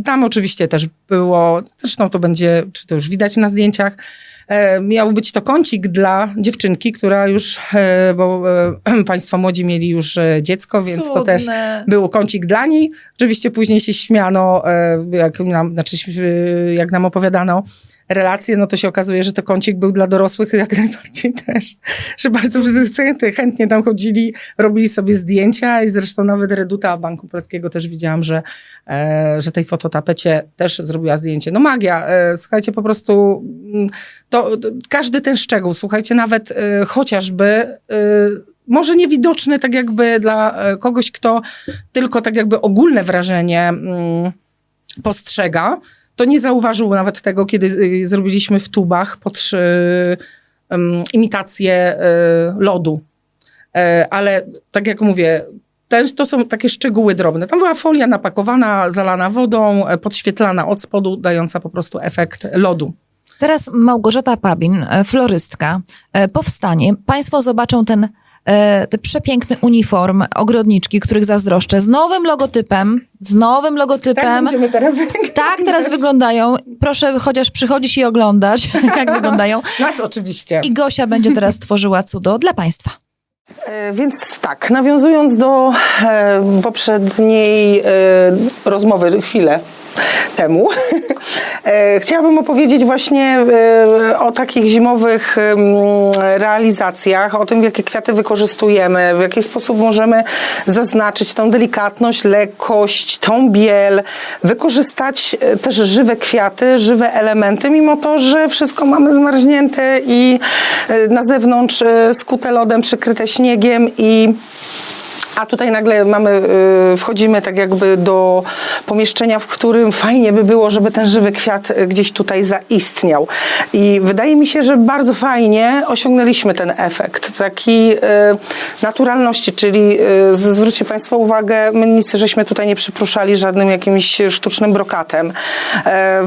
Tam oczywiście też było, zresztą to będzie, czy to już widać na zdjęciach, miał być to kącik dla dziewczynki, która już, e, bo e, [clears throat] państwo młodzi mieli już e, dziecko, więc to też był kącik dla niej. Oczywiście później się śmiano, e, jak nam, znaczy, e, jak nam opowiadano relacje, no to się okazuje, że to kącik był dla dorosłych jak [laughs] najbardziej też. Że bardzo chętnie, chętnie tam chodzili, robili sobie zdjęcia i zresztą nawet Reduta Banku Polskiego też widziałam, że, e, że tej fototapecie też zrobiła zdjęcie. No magia, e, słuchajcie, po prostu mm, to, każdy ten szczegół, słuchajcie, nawet e, chociażby e, może niewidoczny tak jakby dla e, kogoś, kto tylko tak jakby ogólne wrażenie mm, postrzega, to nie zauważył nawet tego, kiedy y, zrobiliśmy w tubach pod y, imitację y, lodu. E, ale tak jak mówię, też to są takie szczegóły drobne. Tam była folia napakowana, zalana wodą, e, podświetlana od spodu, dająca po prostu efekt lodu. Teraz Małgorzata Pabin, e, florystka, e, powstanie. Państwo zobaczą ten, e, ten przepiękny uniform ogrodniczki, których zazdroszczę, z nowym logotypem, z nowym Tak logotypem. będziemy teraz [laughs] Tak, teraz wyglądają. Proszę chociaż przychodzić i oglądać, [laughs] jak wyglądają. Nas oczywiście. I Gosia będzie teraz tworzyła cudo dla Państwa. Więc tak, nawiązując do poprzedniej rozmowy chwilę temu, [laughs] e, chciałabym opowiedzieć właśnie e, o takich zimowych realizacjach, o tym, jakie kwiaty wykorzystujemy, w jaki sposób możemy zaznaczyć tą delikatność, lekkość, tą biel, wykorzystać e, też żywe kwiaty, żywe elementy, mimo to, że wszystko mamy zmarznięte i na zewnątrz skute lodem, przykryte śniegiem i a tutaj nagle mamy, y, wchodzimy tak jakby do pomieszczenia, w którym fajnie by było, żeby ten żywy kwiat y, gdzieś tutaj zaistniał. I wydaje mi się, że bardzo fajnie osiągnęliśmy ten efekt takiej y, naturalności, czyli zwróćcie Państwo uwagę, my nic żeśmy tutaj nie przypruszali żadnym jakimś sztucznym brokatem. E,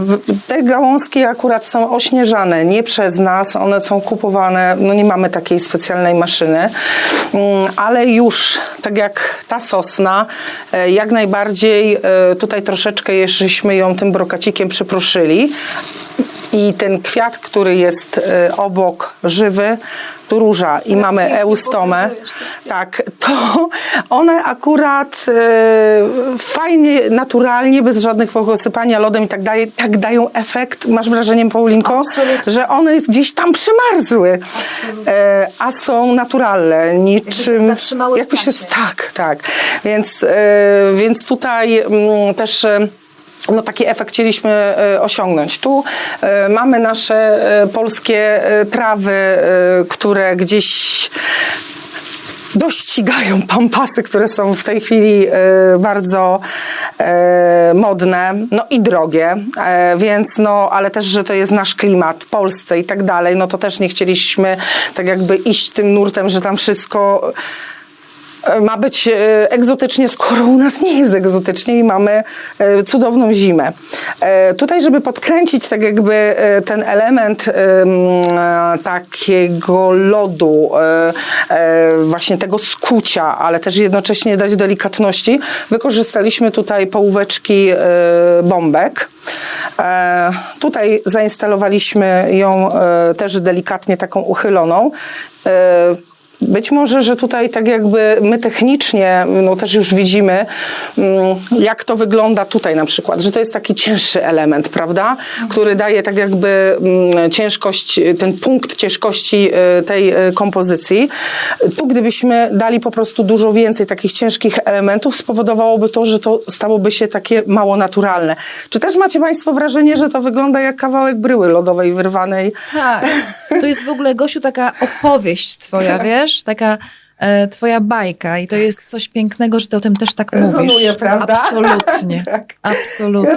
Te gałązki akurat są ośnieżane, nie przez nas, one są kupowane, no nie mamy takiej specjalnej maszyny, Mm, ale już tak jak ta sosna, e, jak najbardziej e, tutaj troszeczkę żeśmy ją tym brokacikiem przypruszyli. I ten kwiat, który jest e, obok żywy, róża i mamy eustomę. Tak, to one akurat e, fajnie, naturalnie, bez żadnych posypania lodem i tak dalej, tak dają efekt. Masz wrażenie, Paulinko, Absolutnie. że one gdzieś tam przymarzły, e, a są naturalne, niczym... jakby się, tak, tak. Więc, e, więc tutaj mm, też... no taki efekt chcieliśmy e, osiągnąć. Tu e, mamy nasze e, polskie trawy, które gdzieś dościgają pampasy, które są w tej chwili bardzo modne, no i drogie, więc no, ale też, że to jest nasz klimat Polsce i tak dalej, no to też nie chcieliśmy tak jakby iść tym nurtem, że tam wszystko ma być e, egzotycznie, skoro u nas nie jest egzotycznie i mamy e, cudowną zimę. E, Tutaj, żeby podkręcić tak jakby ten element em, takiego lodu, właśnie tego skucia, ale też jednocześnie dać delikatności, wykorzystaliśmy tutaj połóweczki bombek. Tutaj zainstalowaliśmy ją też delikatnie taką uchyloną. Być może, że tutaj tak jakby my technicznie, no też już widzimy, mm, jak to wygląda tutaj na przykład, że to jest taki cięższy element, prawda? Który daje tak jakby mm, ciężkość, ten punkt ciężkości y, tej y, kompozycji. Tu gdybyśmy dali po prostu dużo więcej takich ciężkich elementów, spowodowałoby to, że to stałoby się takie mało naturalne. Czy też macie Państwo wrażenie, że to wygląda jak kawałek bryły lodowej wyrwanej? Tak. To jest w ogóle, Gosiu, taka opowieść twoja, [laughs] wiesz? Taka e, twoja bajka i to jest coś pięknego, że ty o tym też tak Rezonuje, mówisz. prawda? Absolutnie. [laughs] Tak. Absolutnie.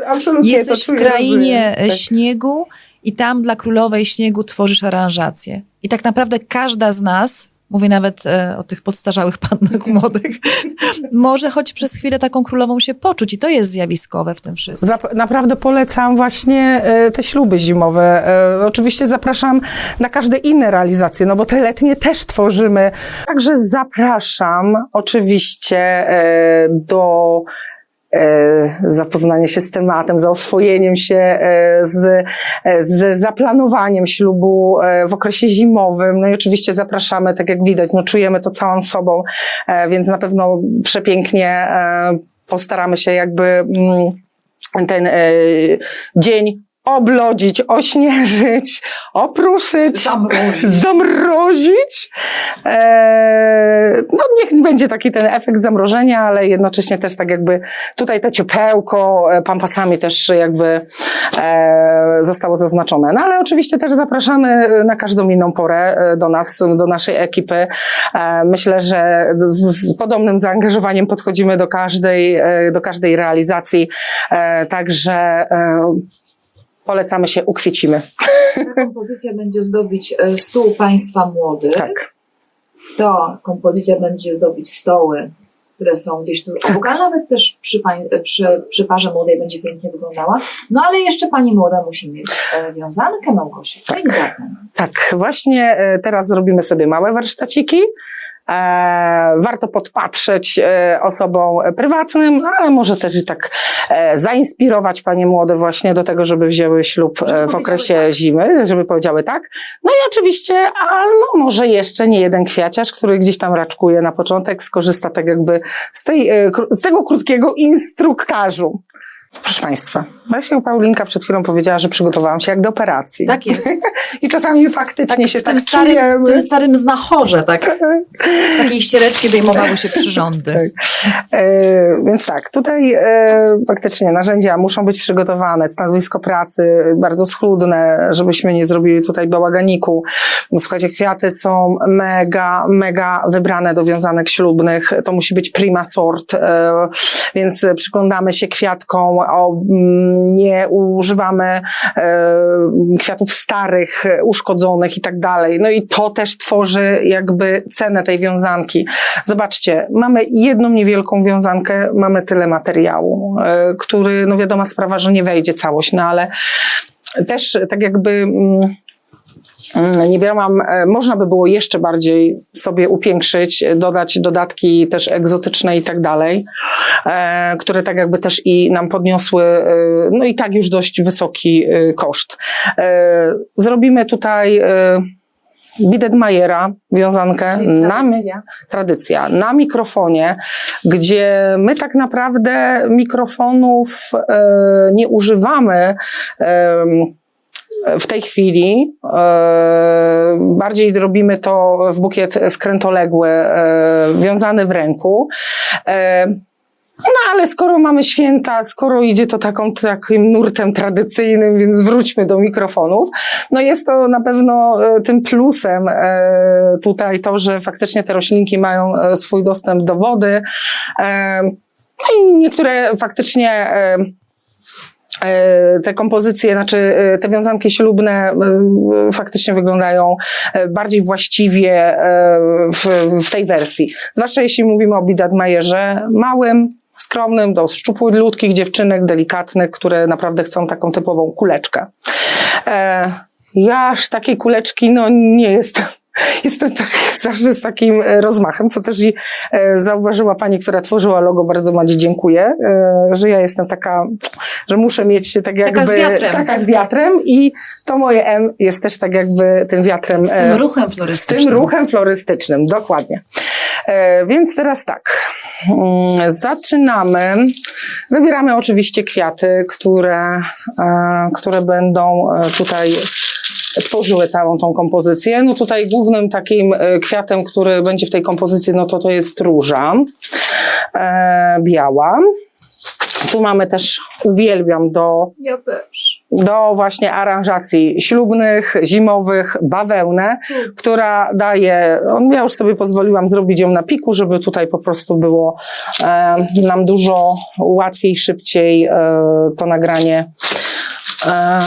Ja absolutnie Jesteś w krainie rozumiem. Tak. śniegu i tam dla królowej śniegu tworzysz aranżację. I tak naprawdę każda z nas, mówię nawet e, o tych podstarzałych pannach [laughs] młodych, może choć przez chwilę taką królową się poczuć i to jest zjawiskowe w tym wszystkim. Zap- naprawdę polecam właśnie e, te śluby zimowe. E, Oczywiście zapraszam na każde inne realizacje, no bo te letnie też tworzymy. Także zapraszam oczywiście e, do e, zapoznania się z tematem, za oswojeniem się e, z, e, z zaplanowaniem ślubu w okresie zimowym. No i oczywiście zapraszamy, tak jak widać, no czujemy to całą sobą, więc na pewno przepięknie postaramy się jakby mm, ten dzień oblodzić, ośnieżyć, opruszyć, Zamrozić. zamrozić. E, no niech będzie taki ten efekt zamrożenia, ale jednocześnie też tak jakby tutaj to ciepełko e, pampasami też jakby e, zostało zaznaczone. No ale oczywiście też zapraszamy na każdą inną porę e, do nas, do naszej ekipy. E, myślę, że z, z podobnym zaangażowaniem podchodzimy do każdej, e, do każdej realizacji. E, także e, polecamy się, ukwiecimy. Ta kompozycja będzie zdobić e, stół państwa młodych. Tak. To kompozycja będzie zdobić stoły, które są gdzieś tu obok, a nawet też przy, pań, e, przy, przy parze młodej będzie pięknie wyglądała. No ale jeszcze pani młoda musi mieć e, wiązankę. Czyli zatem Tak, właśnie teraz zrobimy sobie małe warsztaciki. E, warto podpatrzeć e, osobom prywatnym, ale może też i tak e, zainspirować panie młode właśnie do tego, żeby wzięły ślub e, w okresie zimy, żeby powiedziały tak. No i oczywiście, a no może jeszcze nie jeden kwiaciarz, który gdzieś tam raczkuje na początek, skorzysta tak jakby z, tej, z tego krótkiego instruktażu. Proszę Państwa, właśnie Paulinka przed chwilą powiedziała, że przygotowałam się jak do operacji. Tak jest. [laughs] I czasami faktycznie Tak, się w tym, tak starym, czujemy. w tym starym znachorze, tak. Z takiej ściereczki wyjmowały się przyrządy. Tak. E, więc tak, tutaj e, faktycznie narzędzia muszą być przygotowane, stanowisko pracy bardzo schludne, żebyśmy nie zrobili tutaj bałaganiku. No, Słuchajcie, kwiaty są mega, mega wybrane do wiązanek ślubnych. To musi być prima sort, e, więc przyglądamy się kwiatkom, o, mm, nie używamy e, kwiatów starych, uszkodzonych i tak dalej. No i to też tworzy jakby cenę tej wiązanki. Zobaczcie, mamy jedną niewielką wiązankę, mamy tyle materiału, e, który, no wiadoma sprawa, że nie wejdzie całość, no ale też tak jakby mm, nie miałam, e, można by było jeszcze bardziej sobie upiększyć, dodać dodatki też egzotyczne i tak dalej, e, które tak jakby też i nam podniosły, e, no i tak już dość wysoki koszt. Zrobimy tutaj Biedetmajera, wiązankę Czyli na, tradycja. tradycja, na mikrofonie, gdzie my tak naprawdę mikrofonów e, nie używamy w tej chwili. E, bardziej robimy to w bukiet skrętoległy, e, wiązany w ręku. E, no ale skoro mamy święta, skoro idzie to taką, takim nurtem tradycyjnym, więc wróćmy do mikrofonów. No jest to na pewno tym plusem tutaj to, że faktycznie te roślinki mają swój dostęp do wody. No i niektóre faktycznie te kompozycje, znaczy e, te wiązanki ślubne e, faktycznie wyglądają e, bardziej właściwie e, w, w tej wersji. Zwłaszcza jeśli mówimy o Bidatmajerze małym, skromnym, do szczupłych dziewczynek, delikatnych, które naprawdę chcą taką typową kuleczkę. E, Ja aż takiej kuleczki no nie jestem Jestem tak, [laughs] zawsze z takim e, rozmachem, co też i e, zauważyła pani, która tworzyła logo, bardzo Madzi dziękuję, e, że ja jestem taka, że muszę mieć się tak jakby... z wiatrem. Taka z wiatrem i to moje M jest też tak jakby tym wiatrem. Z tym ruchem z florystycznym. tym ruchem florystycznym, dokładnie. Więc teraz tak, mm, zaczynamy. Wybieramy oczywiście kwiaty, które, które będą tutaj tworzyły całą tą kompozycję. No tutaj głównym takim e, kwiatem, który będzie w tej kompozycji, no to to jest róża e, biała. Tu mamy też, uwielbiam do Ja też. do właśnie aranżacji ślubnych, zimowych, bawełnę, która daje, ja już sobie pozwoliłam zrobić ją na piku, żeby tutaj po prostu było e, nam dużo łatwiej, szybciej e, to nagranie e,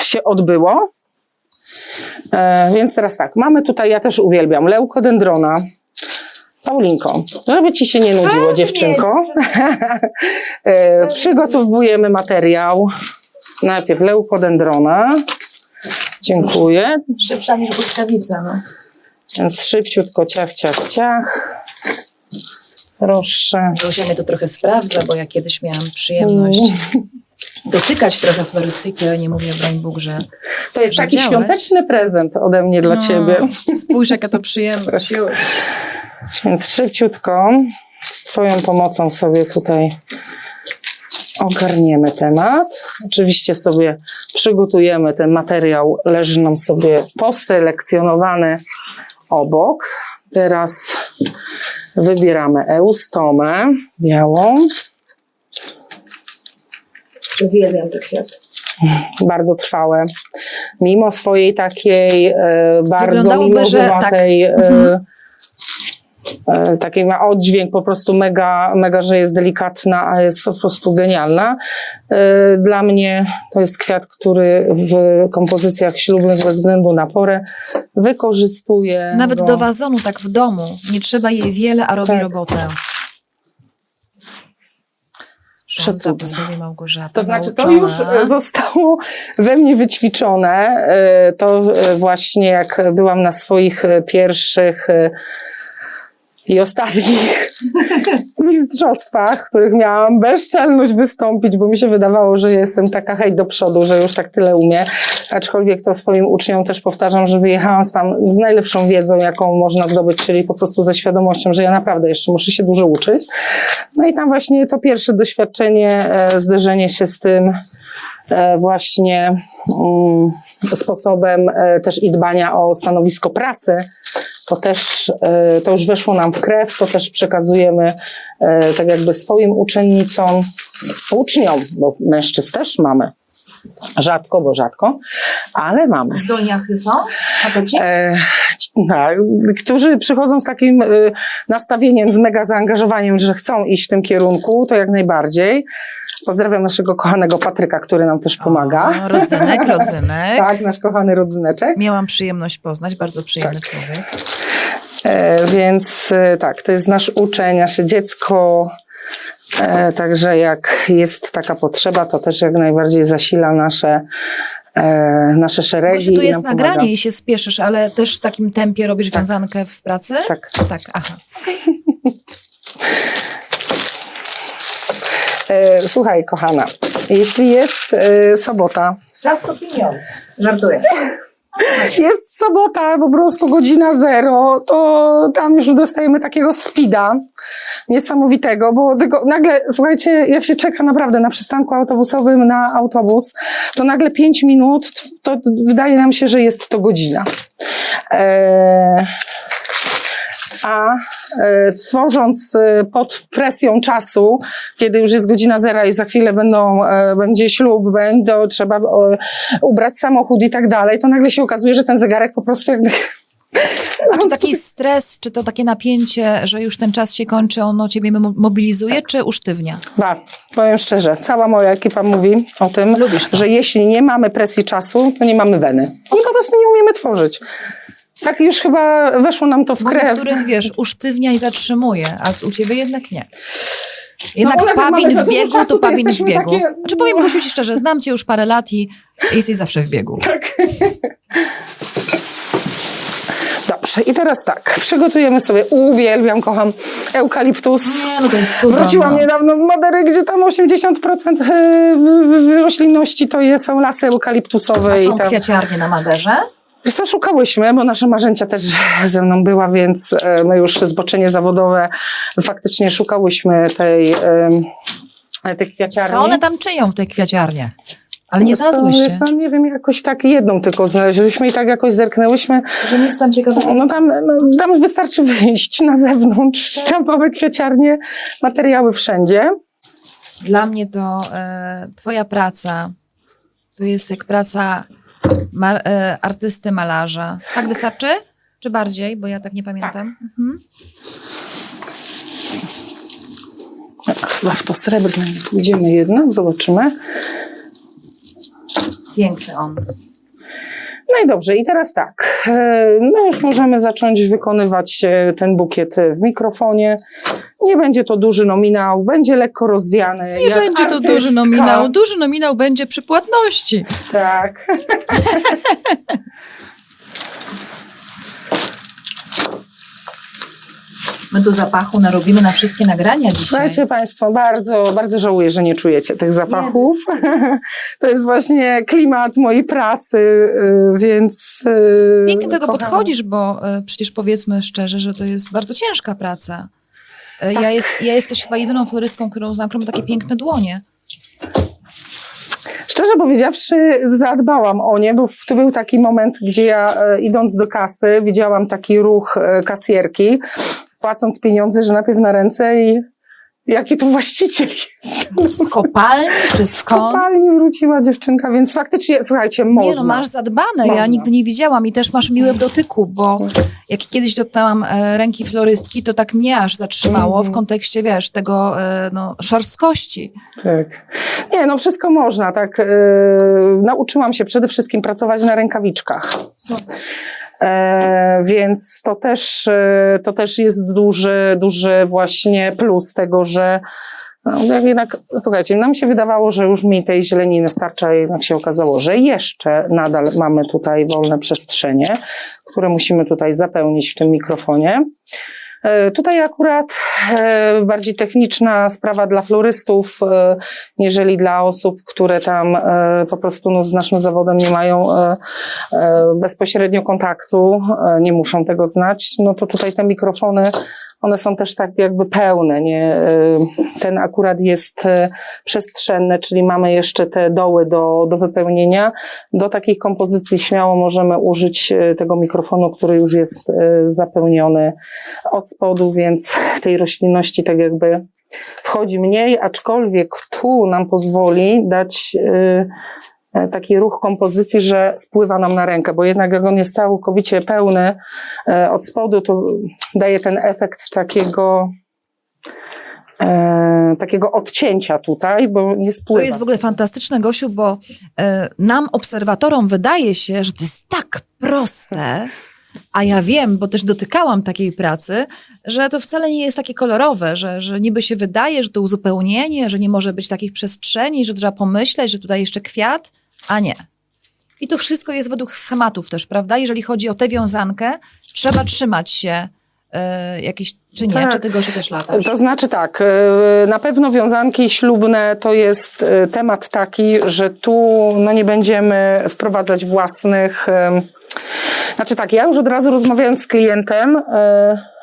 się odbyło. E, więc teraz tak, mamy tutaj, ja też uwielbiam, leukodendrona. Paulinko, żeby ci się nie nudziło, dziewczynko. [laughs] E, Przygotowujemy materiał. Najpierw leukodendrona. Dziękuję. Szybsza niż błyskawica, no. Więc szybciutko ciach, ciach, ciach. Proszę. Zuzia mnie to trochę sprawdza, bo ja kiedyś miałam przyjemność dotykać trochę florystyki, ale nie mówię, broń Bóg, że To jest taki Wiedziałeś? świąteczny prezent ode mnie dla No, ciebie. Spójrz, jaka to przyjemność. Już. Więc szybciutko z Twoją pomocą sobie tutaj ogarniemy temat. Oczywiście sobie przygotujemy ten materiał, leży nam sobie poselekcjonowany obok. Teraz wybieramy eustomę białą. Uwielbiam te kwiaty. bardzo trwałe. Mimo swojej takiej e, bardzo Wyglądałoby, że tak. Mhm. e, e, takiej ma oddźwięk po prostu mega, mega, że jest delikatna, a jest po prostu genialna. E, dla mnie to jest kwiat, który w kompozycjach ślubnych bez względu na porę wykorzystuję. Nawet go. do wazonu, tak w domu. Nie trzeba jej wiele, a robi Tak. robotę. Przecudna. sobie Małgorzata. To znaczy, to już e, zostało we mnie wyćwiczone. E, To e, właśnie jak byłam na swoich pierwszych i ostatnich [laughs] mistrzostwach, w których miałam bezczelność wystąpić, bo mi się wydawało, że jestem taka hej do przodu, że już tak tyle umie. Aczkolwiek to swoim uczniom też powtarzam, że wyjechałam tam z najlepszą wiedzą, jaką można zdobyć, czyli po prostu ze świadomością, że ja naprawdę jeszcze muszę się dużo uczyć. No i tam właśnie to pierwsze doświadczenie, e, zderzenie się z tym właśnie mm, sposobem e, też i dbania o stanowisko pracy, to też, e, to już weszło nam w krew, to też przekazujemy e, tak jakby swoim uczennicom, uczniom, bo mężczyzn też mamy. Rzadko, bo rzadko, ale mamy. Zdolniachy są? Faceci? E, no, którzy przychodzą z takim e, nastawieniem, z mega zaangażowaniem, że chcą iść w tym kierunku, to jak najbardziej. Pozdrawiam naszego kochanego Patryka, który nam też pomaga. O, rodzynek, rodzynek. [laughs] Tak, nasz kochany rodzyneczek. Miałam przyjemność poznać, bardzo przyjemny Tak. człowiek. E, więc e, tak, to jest nasz uczeń, nasze dziecko. E, także jak jest taka potrzeba, to też jak najbardziej zasila nasze, e, nasze szeregi. Gosiu, tu i jest nam pomaga. nagranie i się spieszysz, ale też w takim tempie robisz wiązankę w pracy? Tak. Tak, aha. [laughs] E, słuchaj, kochana, jeśli jest sobota, Czas to pieniądze. Żartuję. [laughs] jest sobota, po prostu godzina zero, to tam już dostajemy takiego spida niesamowitego, bo tylko nagle, słuchajcie, jak się czeka naprawdę na przystanku autobusowym na autobus, to nagle pięć minut, to wydaje nam się, że jest to godzina. E, a tworząc e, pod presją czasu, kiedy już jest godzina zera i za chwilę będą, e, będzie ślub, będą, trzeba e, ubrać samochód i tak dalej, to nagle się okazuje, że ten zegarek po prostu A czy taki stres, czy to takie napięcie, że już ten czas się kończy, ono ciebie mo- mobilizuje, czy usztywnia? Ba, powiem szczerze, cała moja ekipa mówi o tym, że jeśli nie mamy presji czasu, to nie mamy weny. I po prostu nie umiemy tworzyć. Tak już chyba weszło nam to w Bo krew. niektórych, wiesz, usztywnia i zatrzymuje, a u ciebie jednak nie. Jednak No, jak mamy pabin w biegu, czasu, to pabin w biegu. takie- Czy powiem Gosiu ci szczerze, znam cię już parę lat i jesteś zawsze w biegu. Tak. dobrze, i teraz tak, przygotujemy sobie, uwielbiam, kocham eukaliptus. Nie, no to jest cudowne. Wróciłam niedawno z Madery, gdzie tam 80% e, roślinności to jest, są lasy eukaliptusowe. A i są tam... kwiaciarnie na Maderze? Wiesz co, szukałyśmy, bo nasza Marzęcia też [laughs] ze mną była, więc e, my już zboczenie zawodowe faktycznie szukałyśmy tej, tej kwiaciarni. Co one tam czyją w tej kwiaciarnie? Ale nie znalazłyście. wiesz co, nie wiem, jakoś tak jedną tylko znaleźliśmy i tak jakoś zerknęłyśmy. Że nic tam ciekawego. No tam, no, tam wystarczy wyjść na zewnątrz, tam mamy kwiaciarnie, materiały wszędzie. Dla mnie to e, twoja praca to jest jak praca mar, e, artysty, malarza. Tak wystarczy? Czy bardziej? Bo ja tak nie pamiętam. Mhm. Chyba w to srebrne pójdziemy jednak, zobaczymy. Piękny on. No i dobrze, i teraz tak. e, No już możemy zacząć wykonywać e, ten bukiet w mikrofonie. Nie będzie to duży nominał, będzie lekko rozwiany. Nie będzie to artystka. duży nominał. Duży nominał będzie przy płatności. Tak. [laughs] My tu zapachu narobimy na wszystkie nagrania dzisiaj. Słuchajcie Państwo, bardzo, bardzo żałuję, że nie czujecie tych zapachów. [laughs] To jest właśnie klimat mojej pracy, y, więc. y, Pięknie do tego kocham. podchodzisz, bo e, przecież powiedzmy szczerze, że to jest bardzo ciężka praca. Tak. Ja, jest, ja jesteś chyba jedyną florystką, którą znam, która ma takie piękne dłonie. Szczerze powiedziawszy, zadbałam o nie, bo to był taki moment, gdzie ja idąc do kasy, widziałam taki ruch kasjerki, płacąc pieniądze, że najpierw na ręce i jaki to właściciel jest. Z kopalni czy Z skąd? kopalni wróciła dziewczynka, więc faktycznie, słuchajcie, można. Nie no, masz zadbane. Ja Można. nigdy nie widziałam i też masz miłe w dotyku, bo jak kiedyś dotknęłam e, ręki florystki, to tak mnie aż zatrzymało w Mhm. kontekście, wiesz, tego e, no, szorstkości. Tak. Nie, no wszystko można, tak. E, nauczyłam się przede wszystkim pracować na rękawiczkach. E, więc to też, e, to też jest duży, duży właśnie plus tego, że no, jednak, słuchajcie, nam się wydawało, że już mi tej zieleniny starcza, jednak się okazało, że jeszcze nadal mamy tutaj wolne przestrzenie, które musimy tutaj zapełnić w tym mikrofonie. E, Tutaj akurat e, bardziej techniczna sprawa dla florystów, e, niżeli dla osób, które tam po prostu no, z naszym zawodem nie mają bezpośrednio kontaktu, nie muszą tego znać, no to tutaj te mikrofony, one są też tak jakby pełne, nie? E, Ten akurat jest e, przestrzenny, czyli mamy jeszcze te doły do, do wypełnienia. Do takich kompozycji śmiało możemy użyć e, tego mikrofonu, który już jest zapełniony od spodu, więc [laughs] tej roślinności tak jakby wchodzi mniej, aczkolwiek tu nam pozwoli dać y, taki ruch kompozycji, że spływa nam na rękę, bo jednak jak on jest całkowicie pełny e, od spodu, to daje ten efekt takiego e, takiego odcięcia tutaj, bo nie To spływa. jest w ogóle fantastyczne, Gosiu, bo e, nam, obserwatorom, wydaje się, że to jest tak proste, a ja wiem, bo też dotykałam takiej pracy, że to wcale nie jest takie kolorowe, że, że niby się wydaje, że to uzupełnienie, że nie może być takich przestrzeni, że trzeba pomyśleć, że tutaj jeszcze kwiat, a nie. I to wszystko jest według schematów też, prawda? Jeżeli chodzi o tę wiązankę, trzeba trzymać się e, jakiś, czy nie? Tak. Czy ty, Gosiu, też latasz? To znaczy tak, e, na pewno wiązanki ślubne to jest e, temat taki, że tu no nie będziemy wprowadzać własnych. Znaczy tak, ja już od razu rozmawiając z klientem, e,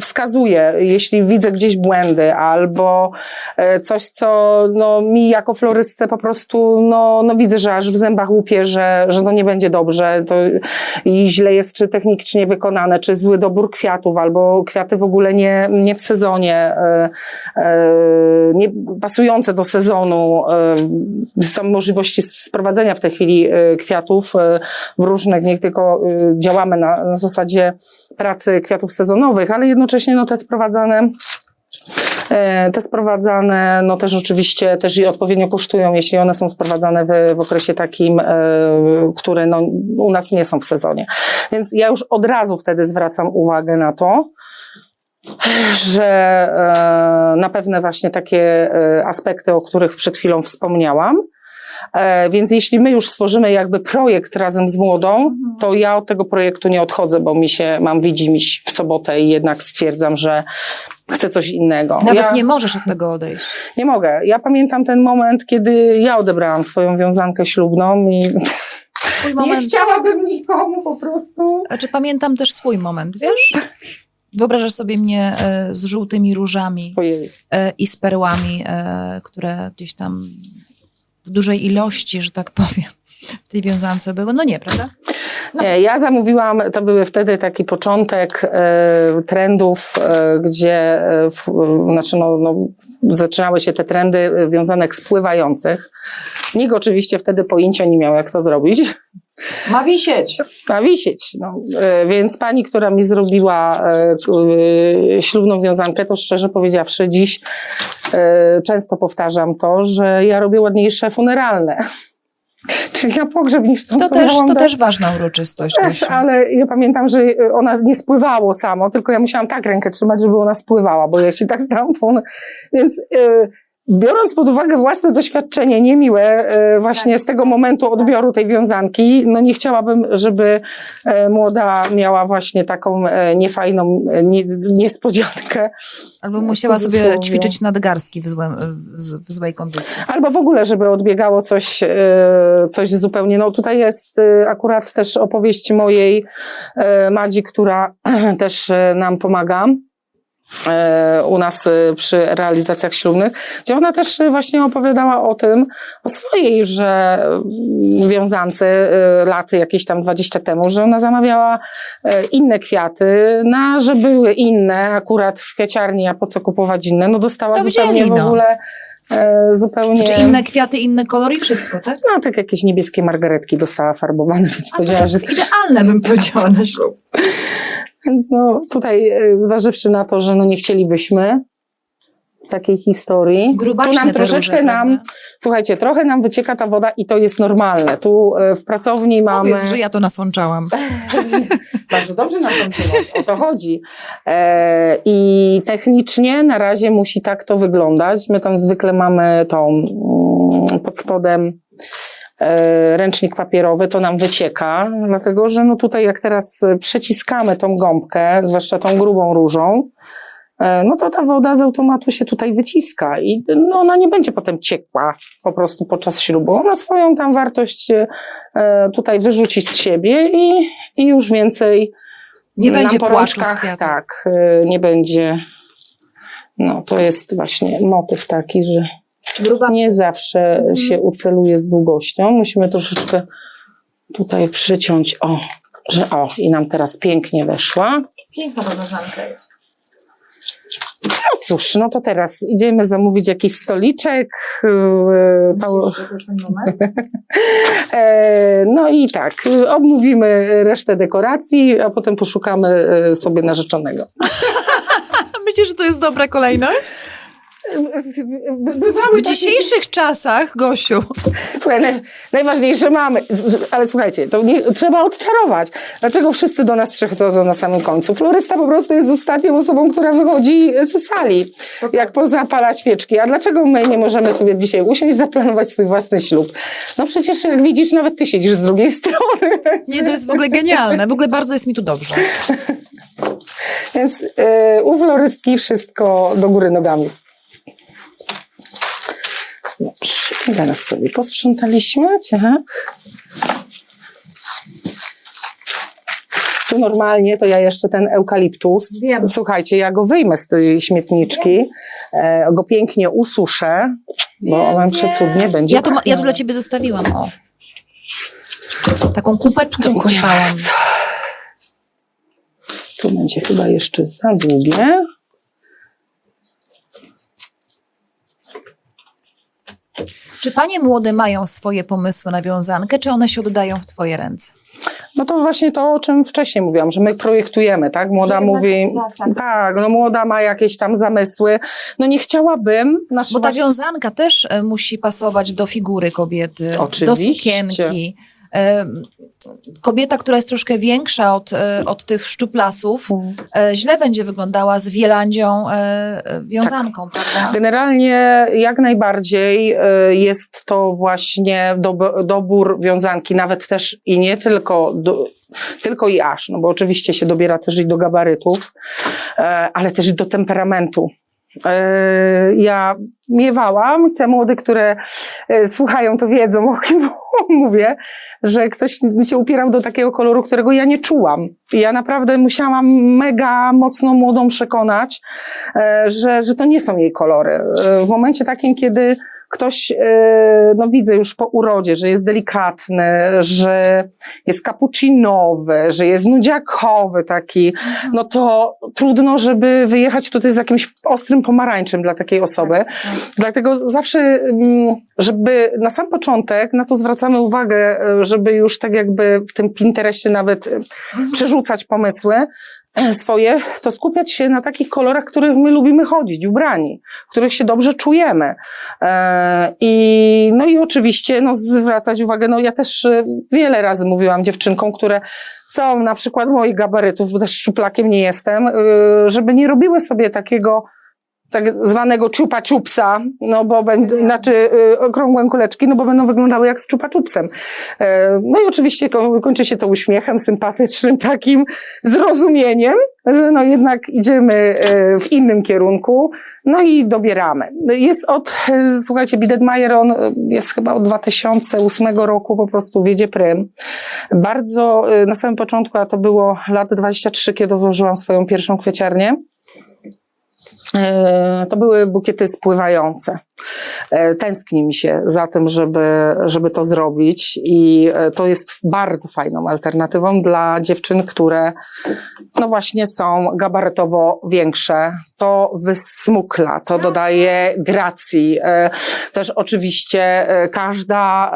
wskazuję, jeśli widzę gdzieś błędy albo e, coś, co no, mi jako florystce po prostu, no, no widzę, że aż w zębach łupie, że, że to nie będzie dobrze to i źle jest czy technicznie wykonane, czy zły dobór kwiatów, albo kwiaty w ogóle nie, nie w sezonie, e, e, nie pasujące do sezonu. Są możliwości sprowadzenia w tej chwili kwiatów w różnych, nie tylko działamy na, na zasadzie pracy kwiatów sezonowych, ale jednocześnie no, te sprowadzane E, Te sprowadzane, no też oczywiście też i odpowiednio kosztują, jeśli one są sprowadzane w, w okresie takim, e, które no, u nas nie są w sezonie. Więc ja już od razu wtedy zwracam uwagę na to, że e, na pewne właśnie takie e, aspekty, o których przed chwilą wspomniałam. E, więc jeśli my już stworzymy jakby projekt razem z młodą, to ja od tego projektu nie odchodzę, bo mi się, mam widzimisię w sobotę i jednak stwierdzam, że chcę coś innego. Nawet ja nie możesz od tego odejść. nie mogę. Ja pamiętam ten moment, kiedy ja odebrałam swoją wiązankę ślubną i Swój [laughs] nie chciałabym nikomu po prostu. Czy pamiętam też swój moment, wiesz? Wyobrażasz sobie mnie e, z żółtymi różami Ojej. e, i z perłami, które gdzieś tam w dużej ilości, że tak powiem, w tej wiązance były. No nie, prawda? Nie, ja zamówiłam, to były wtedy taki początek e, trendów, e, gdzie e, w, znaczy no, no, zaczynały się te trendy e, wiązanek spływających. Nikt oczywiście wtedy pojęcia nie miał, jak to zrobić. Ma wisieć. A wisieć. No. E, Więc pani, która mi zrobiła e, e, ślubną wiązankę, to szczerze powiedziawszy, dziś często powtarzam to, że ja robię ładniejsze funeralne. [laughs] Czyli ja pogrzeb niż tą, To co też, to dać. też ważna uroczystość. Też, ale ja pamiętam, że ona nie spływało samo, tylko ja musiałam tak rękę trzymać, żeby ona spływała, bo jeśli tak [laughs] stałam, to ona... Więc y, biorąc pod uwagę własne doświadczenie niemiłe y, właśnie z tego momentu odbioru tej wiązanki, no nie chciałabym, żeby y, młoda miała właśnie taką y, niefajną nie, niespodziankę. Albo musiała sobie ćwiczyć nadgarski w, złym, w, złej kondycji. Albo w ogóle, żeby odbiegało coś, e, coś zupełnie. No tutaj jest e, akurat też opowieść mojej e, Madzi, która [clears throat] też e, nam pomaga e, u nas e, przy realizacjach ślubnych, gdzie ona też e, właśnie opowiadała o tym, o swojej, że mm, wiązance e, lat jakieś tam 20 temu, że ona zamawiała e, inne kwiaty, na, że były inne, akurat w kwieciarni, a po co kupować inne, no dostała To zupełnie w no. ogóle e, zupełnie... Czy inne kwiaty, inny kolor i wszystko, tak? No, tak jakieś niebieskie margaretki dostała farbowane, więc powiedziała, że... Idealne bym powiedziała na ślub. Więc no, tutaj e, zważywszy na to, że no nie chcielibyśmy takiej historii, tu Grubaśne nam te troszeczkę róże, nam, prawda? słuchajcie, trochę nam wycieka ta woda i to jest normalne. Tu e, w pracowni mamy... Powiedz, że ja to nasłączałam. [laughs] Bardzo dobrze na o to chodzi. E, I technicznie na razie musi tak to wyglądać. My tam zwykle mamy tą mm, pod spodem ręcznik papierowy, to nam wycieka, dlatego że no tutaj jak teraz e, przeciskamy tą gąbkę, zwłaszcza tą grubą różą, e, no to ta woda z automatu się tutaj wyciska i no ona nie będzie potem ciekła po prostu podczas ślubu. Ona swoją tam wartość e, tutaj wyrzuci z siebie i, i już więcej Nie będzie płaczu z. Tak, e, nie będzie. No to jest właśnie motyw taki, że Gruba nie zawsze się uceluje z długością. Musimy troszeczkę tutaj przyciąć, o, że o, i nam teraz pięknie weszła. piękna rozwiązanka jest. No cóż, no to teraz idziemy zamówić jakiś stoliczek. yy, Myślisz, że to jest ten moment? [laughs] E, No i tak, omówimy resztę dekoracji, a potem poszukamy y, sobie narzeczonego. [laughs] Myślisz, że to jest dobra kolejność? Bywały W dzisiejszych czasach, Gosiu, Słuchaj, naj, najważniejsze mamy, ale słuchajcie, to nie, trzeba odczarować. Dlaczego wszyscy do nas przychodzą na samym końcu? Florysta po prostu jest ostatnią osobą, która wychodzi z sali, jak pozapala świeczki. A dlaczego my nie możemy sobie dzisiaj usiąść, zaplanować swój własny ślub? No przecież jak widzisz, nawet ty siedzisz z drugiej [laughs] strony. nie, to jest w ogóle genialne. W ogóle bardzo jest mi tu dobrze. Więc yy, u florystki wszystko do góry nogami. Dobrze, teraz sobie posprzątaliśmy, tak? Tu normalnie to ja jeszcze ten eukaliptus. Wiem. Słuchajcie, ja go wyjmę z tej śmietniczki, e, go pięknie ususzę, bo on przecudnie będzie. Ja tu, ma- ja tu dla ciebie zostawiłam, o. Taką kupeczkę Dziękuję usypałam. bardzo. Tu będzie chyba jeszcze za długie. Czy panie młode mają swoje pomysły na wiązankę, czy one się oddają w twoje ręce? No to właśnie to, o czym wcześniej mówiłam, że my projektujemy, tak? Młoda mówi, tak, tak. no młoda ma jakieś tam zamysły. No nie chciałabym, Bo ta wiązanka też e, musi pasować do figury kobiety, do Oczywiście. sukienki. Kobieta, która jest troszkę większa od, e, od tych szczuplasów, e, źle będzie wyglądała z wielandzią, e, wiązanką, prawda? Generalnie jak najbardziej jest to właśnie dob- dobór wiązanki, nawet też i nie tylko, do, tylko i aż, no bo oczywiście się dobiera też i do gabarytów, ale też i do temperamentu. E, Ja miewałam, te młode, które e, słuchają, to wiedzą, o kim [laughs] mówię, że ktoś mi się upierał do takiego koloru, którego ja nie czułam. Ja naprawdę musiałam mega mocno młodą przekonać, e, że, że to nie są jej kolory. W momencie takim, kiedy ktoś, e, no widzę już po urodzie, że jest delikatny, że jest cappuccinowy, że jest nudziakowy taki, no to trudno, żeby wyjechać tutaj z jakimś ostrym pomarańczem dla takiej osoby. Dlatego zawsze, mm, żeby na sam początek, na co zwracamy uwagę, e, żeby już tak jakby w tym Pinterestie nawet e, przerzucać pomysły swoje, to skupiać się na takich kolorach, których my lubimy chodzić, ubrani, w których się dobrze czujemy. E, I, no i oczywiście, no zwracać uwagę, no ja też e, wiele razy mówiłam dziewczynkom, które są na przykład moich gabarytów, bo też szczuplakiem nie jestem, e, żeby nie robiły sobie takiego tak zwanego ciupa ciupsa, no bo będą, znaczy y, okrągłe kuleczki, no bo będą wyglądały jak z ciupa czupsem. E, no i oczywiście ko- kończy się to uśmiechem sympatycznym, takim zrozumieniem, że no jednak idziemy e, w innym kierunku, no i dobieramy. Jest od, słuchajcie, Biedetmajer, on e, jest chyba od 2008 roku po prostu wiedzie prym. Bardzo, na samym początku, a to było lat 23, kiedy włożyłam swoją pierwszą kwieciarnię, to były bukiety spływające. E, Tęskni mi się za tym, żeby, żeby to zrobić i e, to jest bardzo fajną alternatywą dla dziewczyn, które no właśnie są gabarytowo większe. To wysmukla, to dodaje gracji. E, Też oczywiście e, każda,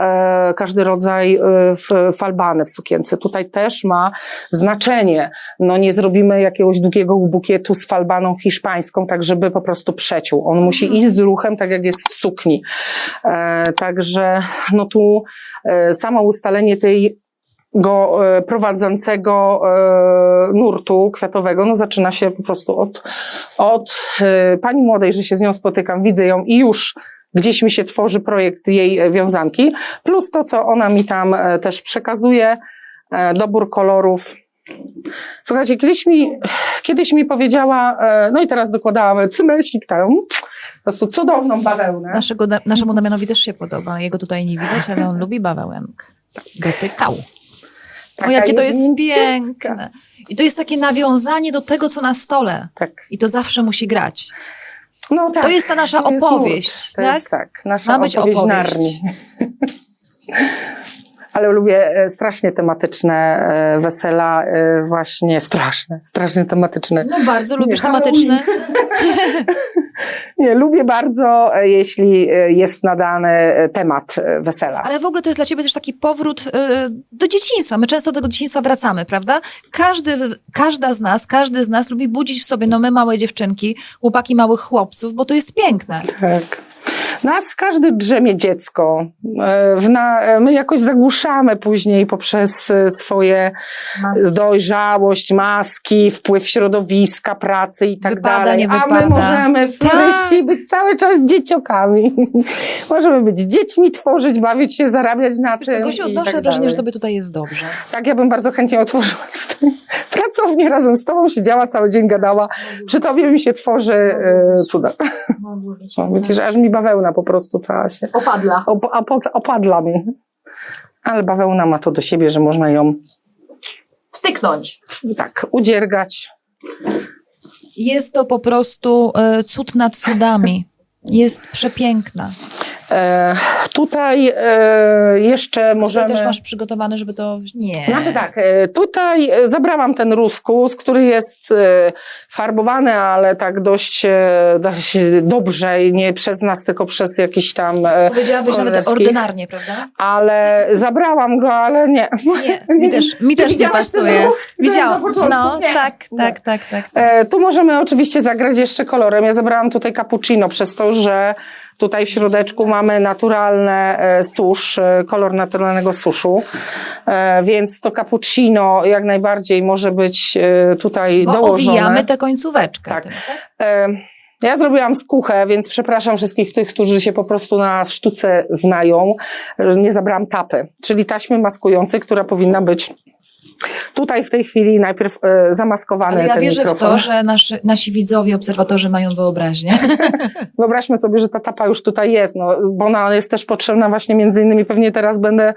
e, każdy rodzaj e, falbany w sukience tutaj też ma znaczenie. No nie zrobimy jakiegoś długiego bukietu z falbaną hiszpańską, tak żeby po prostu przeciął. On musi iść z ruchem, tak jak jest w sukni. E, także no tu e, samo ustalenie tej go e, prowadzącego e, nurtu kwiatowego, no zaczyna się po prostu od, od e, pani młodej, że się z nią spotykam, widzę ją i już gdzieś mi się tworzy projekt jej wiązanki, plus to, co ona mi tam też przekazuje, dobór kolorów. Słuchajcie, kiedyś mi, kiedyś mi powiedziała, e, no i teraz dokładałam cymesik tam, po prostu cudowną bawełnę. Naszego, naszemu Damianowi też się podoba. Jego tutaj nie widać, ale on lubi bawełenkę. Dotykał. O, jakie to jest piękne. I to jest takie nawiązanie do tego, co na stole. Tak. I to zawsze musi grać. No tak. To jest ta nasza To jest opowieść, nurt. To tak? jest tak, nasza Ma być opowieść, opowieść. [laughs] Ale lubię e, strasznie tematyczne e, wesela, e, właśnie straszne, strasznie tematyczne. No bardzo lubisz tematyczne. [laughs] Nie, lubię bardzo, jeśli jest nadany temat wesela. Ale w ogóle to jest dla ciebie też taki powrót do dzieciństwa. My często do tego dzieciństwa wracamy, prawda? Każdy, każda z nas, każdy z nas lubi budzić w sobie, no my małe dziewczynki, chłopaki małych chłopców, bo to jest piękne. Tak. Nas każdy drzemie dziecko. E, W e, my jakoś zagłuszamy później poprzez e, swoje Maski. dojrzałość, maski, wpływ środowiska, pracy i tak Wypada, dalej. A my możemy w Tak. treści być cały czas dzieciokami. [laughs] możemy być dziećmi, tworzyć, bawić się, zarabiać na Wiesz tym. Gosiu, i odnoszę tak wrażenie, że tobie tutaj jest dobrze. Tak, ja bym bardzo chętnie otworzyła [laughs] pracownię razem z tobą, siedziała cały dzień, gadała. Przy tobie mi się tworzy cuda. [laughs] Że aż mi bawełna po prostu cała się Opadla. op, op, opadla mi. Ale bawełna ma to do siebie, że można ją Wtyknąć. tak udziergać. Jest to po prostu e, cud nad cudami. Jest przepiękna. E, tutaj e, jeszcze możemy... Tutaj też masz przygotowane, żeby to... Nie. Znaczy tak, e, tutaj e, zabrałam ten ruskus, który jest e, farbowany, ale tak dość e, się dobrze i nie przez nas, tylko przez jakiś tam e, Powiedziałabyś nawet ordynarnie, prawda? ale zabrałam go, ale nie. Nie, [laughs] mi też, mi też nie pasuje. Widziałam. No, tak, tak, tak, tak. tak. E, tu możemy oczywiście zagrać jeszcze kolorem. Ja zabrałam tutaj cappuccino przez to, że Tutaj w środeczku mamy naturalne e, susz, e, kolor naturalnego suszu, e, więc to cappuccino jak najbardziej może być tutaj Bo dołożone. owijamy tę końcóweczkę. Tak. tym, E, Ja zrobiłam skuchę, więc przepraszam wszystkich tych, którzy się po prostu na sztuce znają. że Nie zabrałam tapy, czyli taśmy maskującej, która powinna być tutaj w tej chwili najpierw e, zamaskowany Ale ja ten wierzę w mikrofon. to, że naszy, nasi widzowie, obserwatorzy mają wyobraźnię. [laughs] [laughs] Wyobraźmy sobie, że ta tapa już tutaj jest, no, bo ona jest też potrzebna właśnie między innymi, pewnie teraz będę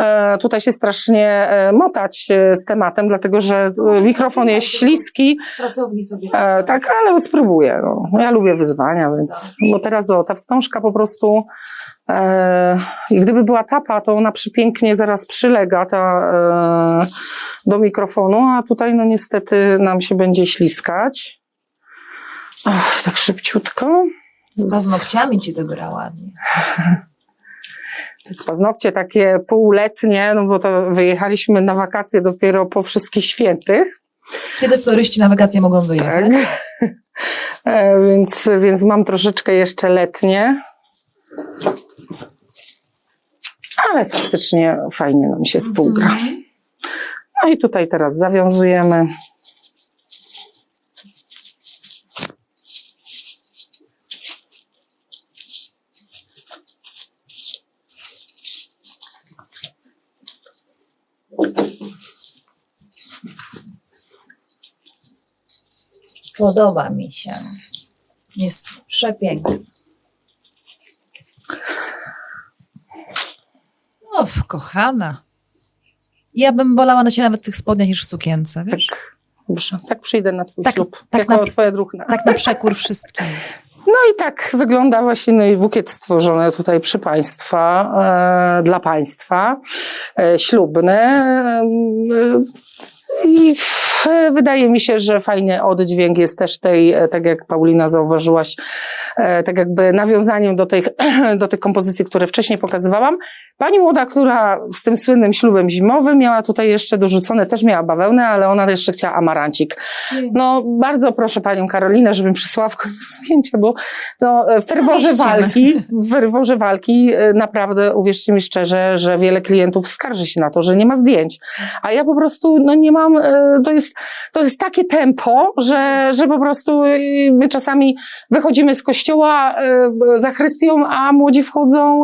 e, tutaj się strasznie e, motać e, z tematem, dlatego że e, mikrofon jest śliski, Pracowni sobie. E, tak, ale spróbuję. No. Ja lubię wyzwania, więc. Bo teraz o, ta wstążka po prostu. E, I gdyby była tapa, to ona przepięknie zaraz przylega ta, e, do mikrofonu, a tutaj no niestety nam się będzie śliskać. Ach, tak szybciutko. Z paznokciami ci to gra ładnie. Paznokcie takie półletnie, no bo to wyjechaliśmy na wakacje dopiero po wszystkich świętych. Kiedy floryści na wakacje mogą wyjechać? Tak. E, więc, więc mam troszeczkę jeszcze letnie. Ale faktycznie fajnie nam się spółgra. No i tutaj teraz zawiązujemy. Podoba mi się. Jest przepiękny. O, kochana. Ja bym wolała na ciebie nawet w tych spodniach niż w sukience, wiesz? Dobrze, tak przyjdę na twój Tak- ślub. tak jako na- twoja druhna. Tak na przekór wszystkim. [laughs] No i tak wygląda właśnie no i bukiet stworzony tutaj przy Państwa, e, dla Państwa, e, ślubny. E, I w, wydaje mi się, że fajny oddźwięk jest też tej, e, tak jak Paulina zauważyłaś, e, tak jakby nawiązaniem do tych, [clears throat] do tych kompozycji, które wcześniej pokazywałam. Pani młoda, która z tym słynnym ślubem zimowym miała tutaj jeszcze dorzucone, też miała bawełnę, ale ona jeszcze chciała amarancik. No, bardzo proszę panią Karolinę, żebym przysłała w końcu zdjęcia, bo no, w ferworze walki, w ferworze walki e, naprawdę, uwierzcie mi szczerze, że wiele klientów skarży się na to, że nie ma zdjęć. A ja po prostu, no nie mam, e, to jest, to jest takie tempo, że, że po prostu e, my czasami wychodzimy z kościoła e, za chrystią, a młodzi wchodzą,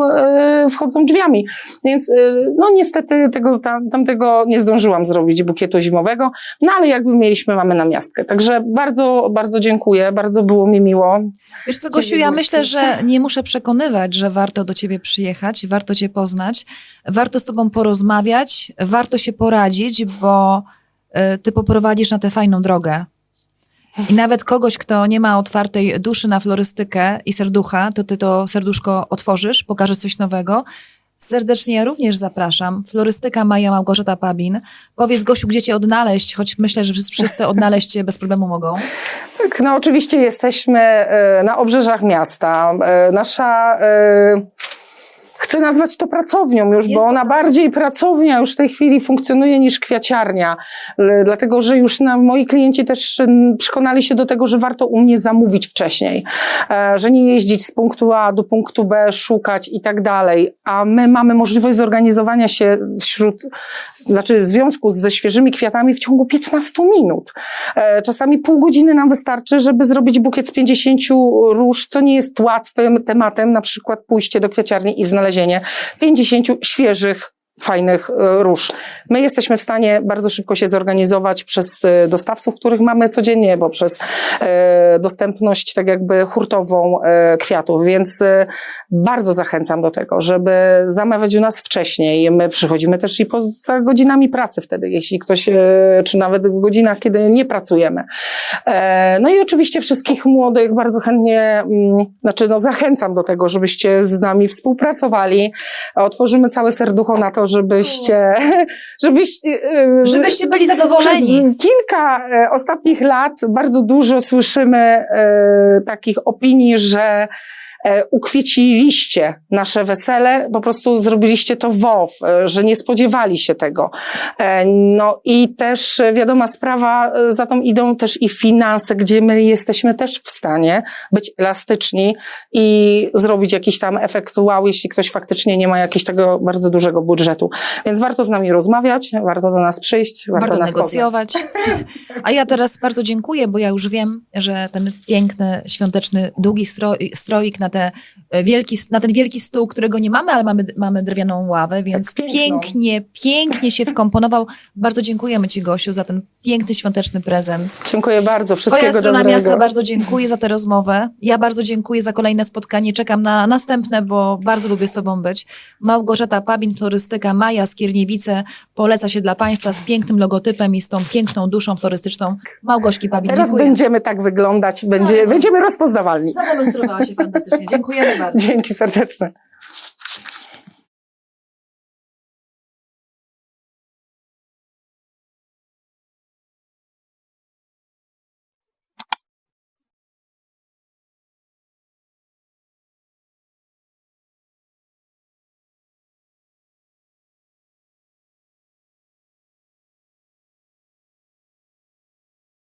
wchodzą drzwiami. Więc no niestety tego, tam, tamtego nie zdążyłam zrobić bukietu zimowego, no ale jakby mieliśmy, mamy na miastkę. Także bardzo, bardzo dziękuję, bardzo było mi miło. Wiesz co, Gosiu, ja myślę, że nie muszę przekonywać, że warto do ciebie przyjechać, warto cię poznać, warto z tobą porozmawiać, warto się poradzić, bo y, ty poprowadzisz na tę fajną drogę. I nawet kogoś, kto nie ma otwartej duszy na florystykę i serducha, to ty to serduszko otworzysz, pokażesz coś nowego. Serdecznie ja również zapraszam. Florystyka Maja Małgorzata Pabin. Powiedz Gosiu, gdzie cię odnaleźć, choć myślę, że wszyscy odnaleźć cię bez problemu mogą. Tak, no oczywiście jesteśmy e, na obrzeżach miasta. E, Nasza, e, chcę nazwać to pracownią już, bo ona bardziej pracownia już w tej chwili funkcjonuje niż kwiaciarnia. Dlatego, że już na, moi klienci też przekonali się do tego, że warto u mnie zamówić wcześniej. E, Że nie jeździć z punktu A do punktu B, szukać i tak dalej. A my mamy możliwość zorganizowania się wśród, znaczy w związku ze świeżymi kwiatami w ciągu 15 minut. E, Czasami pół godziny nam wystarczy, żeby zrobić bukiet z 50 róż, co nie jest łatwym tematem, na przykład pójście do kwiaciarni i znalezienie 50 świeżych fajnych e, róż. My jesteśmy w stanie bardzo szybko się zorganizować przez e, dostawców, których mamy codziennie, bo przez e, dostępność tak jakby hurtową kwiatów, więc bardzo zachęcam do tego, żeby zamawiać u nas wcześniej. My przychodzimy też i poza godzinami pracy wtedy, jeśli ktoś, czy nawet w godzinach, kiedy nie pracujemy. No i oczywiście wszystkich młodych bardzo chętnie, mm, znaczy no zachęcam do tego, żebyście z nami współpracowali. Otworzymy całe serducho na to, żebyście, [laughs] żebyście, e, Żebyście byli zadowoleni. kilka e, ostatnich lat bardzo dużo słyszymy e, takich opinii, że ukwieciliście nasze wesele, po prostu zrobiliście to wow, e, że nie spodziewali się tego. E, no i też e, wiadoma sprawa, e, za tą idą też i finanse, gdzie my jesteśmy też w stanie być elastyczni i zrobić jakiś tam efekt wow, jeśli ktoś faktycznie nie ma jakiegoś tego bardzo dużego budżetu. Więc warto z nami rozmawiać, warto do nas przyjść, warto, Warto nas negocjować. [laughs] A ja teraz bardzo dziękuję, bo ja już wiem, że ten piękny, świąteczny, długi stro- stroik na, te e, wielki, na ten wielki stół, którego nie mamy, ale mamy, mamy drewnianą ławę, więc Tak, pięknie, pięknie się wkomponował. Bardzo dziękujemy Ci, Gosiu, za ten piękny, świąteczny prezent. Dziękuję bardzo, Twoja wszystkiego strona dobrego. miasta bardzo dziękuję za tę rozmowę. Ja bardzo dziękuję za kolejne spotkanie. Czekam na następne, bo bardzo lubię z Tobą być. Małgorzata Pabin, florystyka Maja Skierniewice poleca się dla Państwa z pięknym logotypem i z tą piękną duszą florystyczną Małgorzki Pabin. Teraz Dziękuję. będziemy tak wyglądać, będzie, będziemy rozpoznawalni. Zademonstrowała się fantastycznie. Dziękujemy bardzo. Dzięki serdeczne.